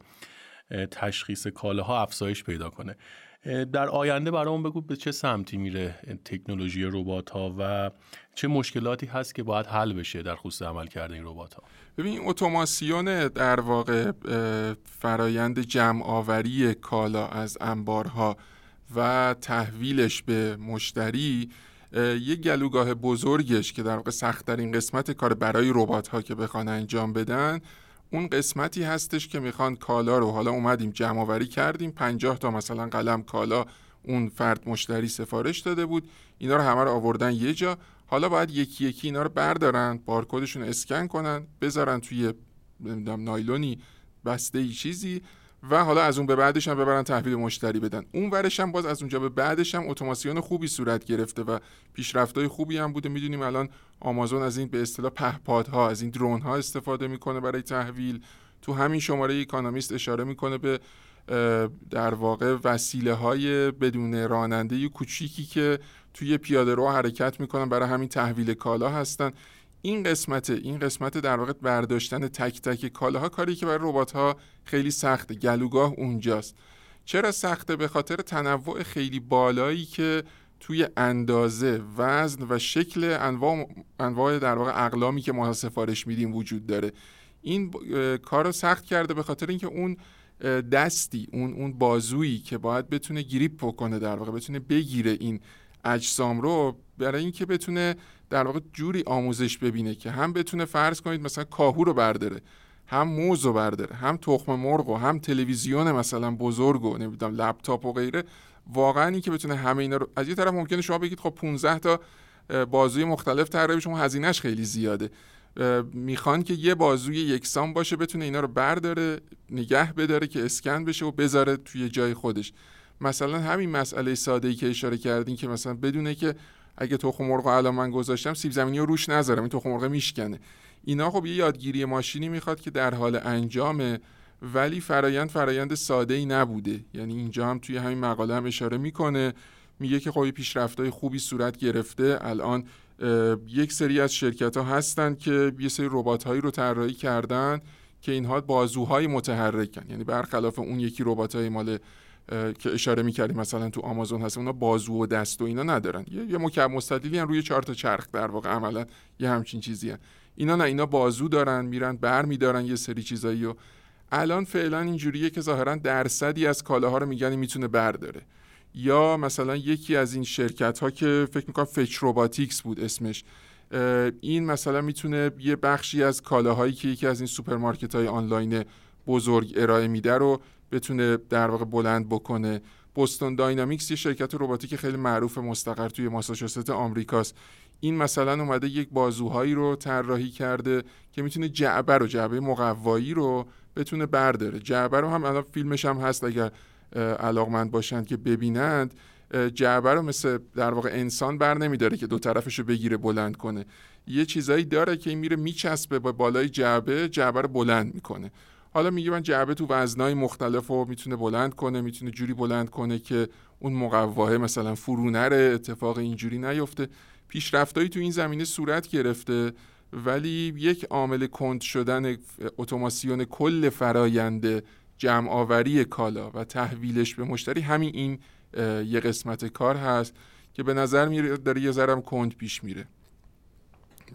تشخیص کالاها افزایش پیدا کنه. در آینده برامون بگو به چه سمتی میره تکنولوژی ربات ها و چه مشکلاتی هست که باید حل بشه در خصوص عمل کرده این ربات ها ببین اتوماسیون در واقع فرایند جمع آوری کالا از انبارها و تحویلش به مشتری یه گلوگاه بزرگش که در واقع سختترین قسمت کار برای ربات ها که بخوان انجام بدن اون قسمتی هستش که می‌خوان کالا رو حالا اومدیم جمع آوری کردیم 50 تا مثلا قلم کالا اون فرد مشتری سفارش داده بود. اینا رو همه رو آوردن یه جا. حالا باید یکی یکی اینا رو بردارن بارکدشون اسکن کنن بذارن توی نایلونی بسته ای چیزی. و حالا از اون به بعدش هم ببرن تحویل مشتری بدن. اون ورش هم باز از اونجا به بعدش هم اتوماسیون خوبی صورت گرفته و پیشرفتای خوبی هم بوده. می‌دونیم الان آمازون از این به اصطلاح پهپادها از این درون ها استفاده می‌کنه برای تحویل. تو همین شماره اکانومیست اشاره می‌کنه به در واقع وسیله های بدون راننده کوچیکی که توی پیاده رو حرکت می‌کنن برای همین تحویل کالا هستن. این قسمت این قسمت در واقع برداشتن تک تک کالاها کاری که برای ربات ها خیلی سخته گلوگاه اونجاست. چرا سخته؟ به خاطر تنوع خیلی بالایی که توی اندازه وزن و شکل انواع انواع در واقع اقلامی که ما سفارش میدیم وجود داره. این کار رو سخت کرده به خاطر اینکه اون دستی اون اون بازویی که باید بتونه گریپ بکنه در واقع بتونه بگیره این اجسام رو برای اینکه بتونه در واقع جوری آموزش ببینه که هم بتونه فرض کنید مثلا کاهو رو برداره هم موز رو برداره هم تخم مرغ و هم تلویزیون مثلا بزرگ و نمی‌دونم لپتاپ و غیره واقعا این که بتونه همه اینا رو از یه طرف ممکنه شما بگید خب 15 تا بازوی مختلف طراحی شما هزینهش خیلی زیاده. می‌خوان که یه بازوی یکسان باشه بتونه اینا رو برداره نگه بداره که اسکن بشه و بذاره توی جای خودش. مثلا همین مسئله ساده ای که اشاره کردین که مثلا بدونه که اگه تخم مرغ الان من گذاشتم سیب زمینی رو روش نذارم این تخم مرغ میشکنه. اینا خب یه یادگیری ماشینی می‌خواد که در حال انجامه ولی فرایند فرایند ساده ای نبوده. یعنی اینجا هم توی همین مقاله هم اشاره می‌کنه. میگه که خب پیشرفت‌های خوبی صورت گرفته. الان یک سری از شرکت ها هستن که یه سری ربات هایی رو طراحی کردن که اینها بازوهای متحرکن. یعنی برخلاف اون یکی ربات های مال که اشاره می‌کردیم مثلا تو آمازون هست اونا بازو و دست و اینا ندارن یه, یه مکعب مستطیلی روی چهار تا چرخ در واقع عملا یه همچین چیزی. اینا نه اینا بازو دارن میرن بر میدارن یه سری چیزایی و الان فعلا اینجوریه که ظاهرا درصدی از کالاها رو میگن می‌تونه برداره یا مثلا یکی از این شرکت ها که فکر می‌کنم Fetch Robotics بود اسمش این مثلا می‌تونه یه بخشی از کالاهایی که یکی از این سوپرمارکت های آنلاین بزرگ ارائه میده رو بتونه در واقع بلند بکنه. Boston Dynamics یه شرکت رباتیک خیلی معروف مستقر توی ماساچوست آمریکاست. این مثلا اومده یک بازوهایی رو طراحی کرده که می‌تونه جعبه رو جعبه مقوایی رو بتونه برداره. جعبه رو هم الان فیلمش هم هست اگر علاقمند باشند که ببینند. جعبه رو مثل در واقع انسان بر نمیداره که دو طرفش رو بگیره بلند کنه. یه چیزایی داره که این میره میچسبه با بالای جعبه جعبه رو بلند می‌کنه. حالا میگه من جعبه تو وزنهای مختلف رو می‌تونه بلند کنه می‌تونه جوری بلند کنه که اون مقواه مثلا فرو نره اتفاق اینجوری نیفته. پیشرفتایی تو این زمینه صورت گرفته ولی یک عامل کند شدن اتوماسیون کل فرایند جمع آوری کالا و تحویلش به مشتری همین این یه قسمت کار هست که به نظر میره داره یه ذرم کند پیش میره.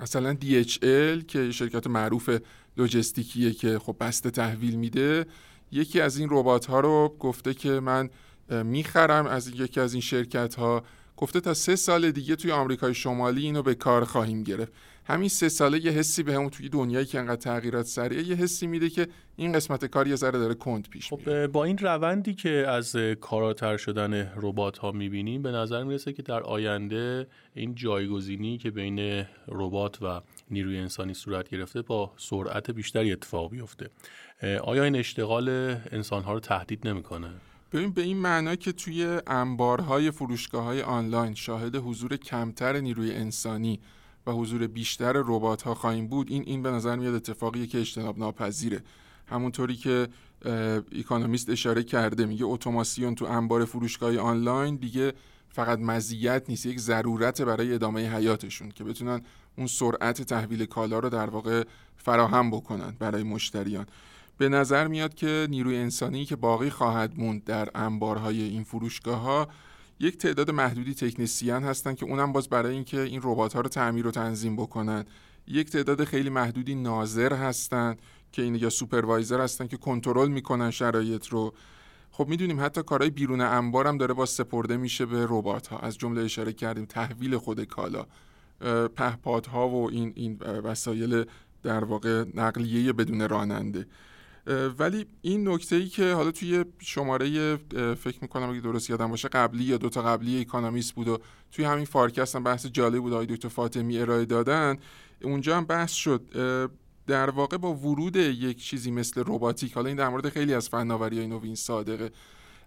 مثلا DHL که شرکت معروف لوجستیکیه که خب بسته تحویل میده. یکی از این ربات ها رو گفته که من می‌خرم از یکی از این شرکت ها گفته تا سه سال دیگه توی آمریکای شمالی اینو به کار خواهیم گرفت. همین سه ساله یه حسی به همون توی دنیایی که انقدر تغییرات سریعه یه حسی میده که این قسمت کار یه ذره داره کند پیش خب میره. با این روندی که از کاراتر شدن ربات ها می‌بینیم به نظر می‌رسه که در آینده این جایگزینی که بین ربات و نیروی انسانی صورت گرفته با سرعت بیشتری اتفاق بیفته. آیا این اشتغال انسان ها رو تهدید نمی‌کنه؟ ببین به این معنا که توی انبارهای فروشگاه های آنلاین شاهد حضور کمتر نیروی انسانی و حضور بیشتر ربات ها خواهیم بود این این به نظر میاد اتفاقیه که اجتناب ناپذیره. همونطوری که اکونومیست اشاره کرده میگه اتوماسیون تو انبار فروشگاه آنلاین دیگه فقط مزیت نیست یک ضرورت برای ادامه حیاتشون که بتونن اون سرعت تحویل کالا رو در واقع فراهم بکنن برای مشتریان. به نظر میاد که نیروی انسانی که باقی خواهد موند در انبارهای این فروشگاه ها یک تعداد محدودی تکنسیان هستن که اونم باز برای اینکه این ربات ها رو تعمیر و تنظیم بکنن یک تعداد خیلی محدودی ناظر هستن که این یا سوپروایزر هستن که کنترل می‌کنن شرایط رو. خب می‌دونیم حتی کارهای بیرون انبار هم داره با سپرده میشه به ربات ها از جمله اشاره کردیم تحویل خود کالا. پهپادها و این این وسایل در واقع نقلیه بدون راننده. ولی این نکته ای که حالا توی شماره فکر می‌کنم اگه درست یادم باشه قبلی یا دوتا قبلی Economist بود و توی همین فارکست هم بحث جالب بود آقای دکتر فاطمی ارائه دادن. اونجا هم بحث شد در واقع با ورود یک چیزی مثل روباتیک حالا این در مورد خیلی از فناوری های نوین صادقه.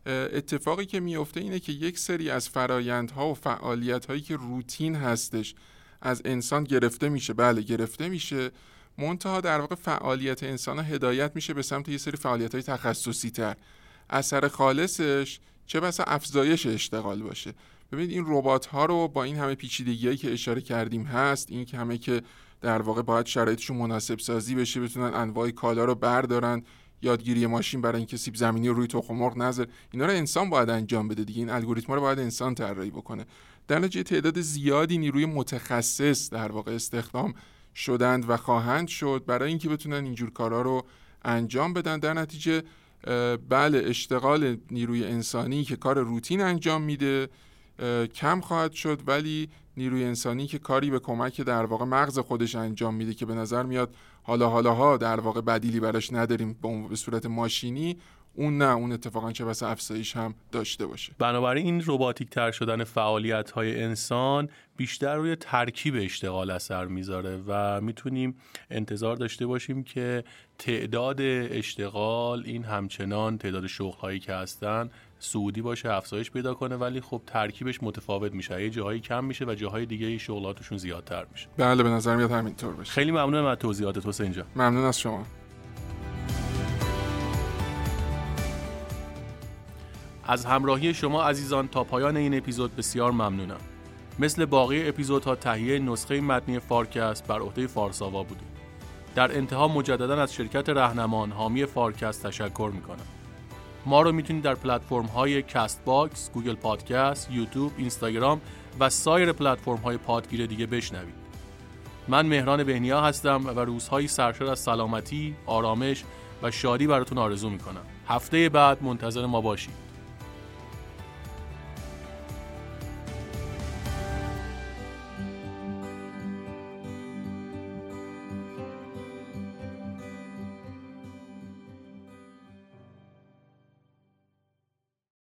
اتفاقی که میفته اینه که یک سری از فرایندها و فعالیت هایی که روتین هستش از انسان گرفته میشه. بله گرفته میشه. منتها در واقع فعالیت انسان هدایت میشه به سمت یه سری فعالیت های تخصصی تر اثر خالصش چه بسا افزایش اشتغال باشه. ببینید این ربات ها رو با این همه پیچیدگی که اشاره کردیم هست این که همه که در واقع باید شرایطشون مناسب سازی بشه بتونن انواع کالا رو بردارن یادگیری ماشین برای اینکه سیب زمینی رو روی تخم مرغ نذار اینا رو انسان باید انجام بده دیگه. این الگوریتم رو باید انسان طراحی بکنه. در نتیجه تعداد زیادی نیروی متخصص در واقع استخدام شدند و خواهند شد برای اینکه بتونن اینجور کارا رو انجام بدن. در نتیجه بله اشتغال نیروی انسانی که کار روتین انجام میده کم خواهد شد ولی نیروی انسانی که کاری به کمک در واقع مغز خودش انجام میده که به نظر میاد حالا حالا ها در واقع بدیلی براش نداریم به صورت ماشینی اون نه اون اتفاقا چه بس افزایش هم داشته باشه. بنابراین این رباتیک تر شدن فعالیت های انسان بیشتر روی ترکیب اشتغال اثر می‌ذاره و می‌تونیم انتظار داشته باشیم که تعداد اشتغال این همچنان تعداد شغل هایی که هستن سعودی باشه افزایش پیدا کنه ولی خب ترکیبش متفاوت میشه. یه جاهایی کم میشه و جاهای دیگه شغلاتشون زیادتر میشه. بله به نظر میاد همینطور باشه. خیلی ممنونم از توضیحاتت حسین جان ممنون از شما. از همراهی شما عزیزان تا پایان این اپیزود بسیار ممنونم مثل باقی اپیزودها تهیه نسخه متنی فارکست بر عهده فارساوا بوده در انتها مجددا از شرکت رهنمان حامی فارکست تشکر می‌کنم ما رو می‌تونید در پلتفرم های Castbox، Google Podcast، یوتیوب، اینستاگرام و سایر پلتفرم های پادگیر دیگه بشنوید. من مهران بهنیا هستم و روزهایی سرشار از سلامتی، آرامش و شادی براتون آرزو می‌کنم. هفته بعد منتظر ما باشید.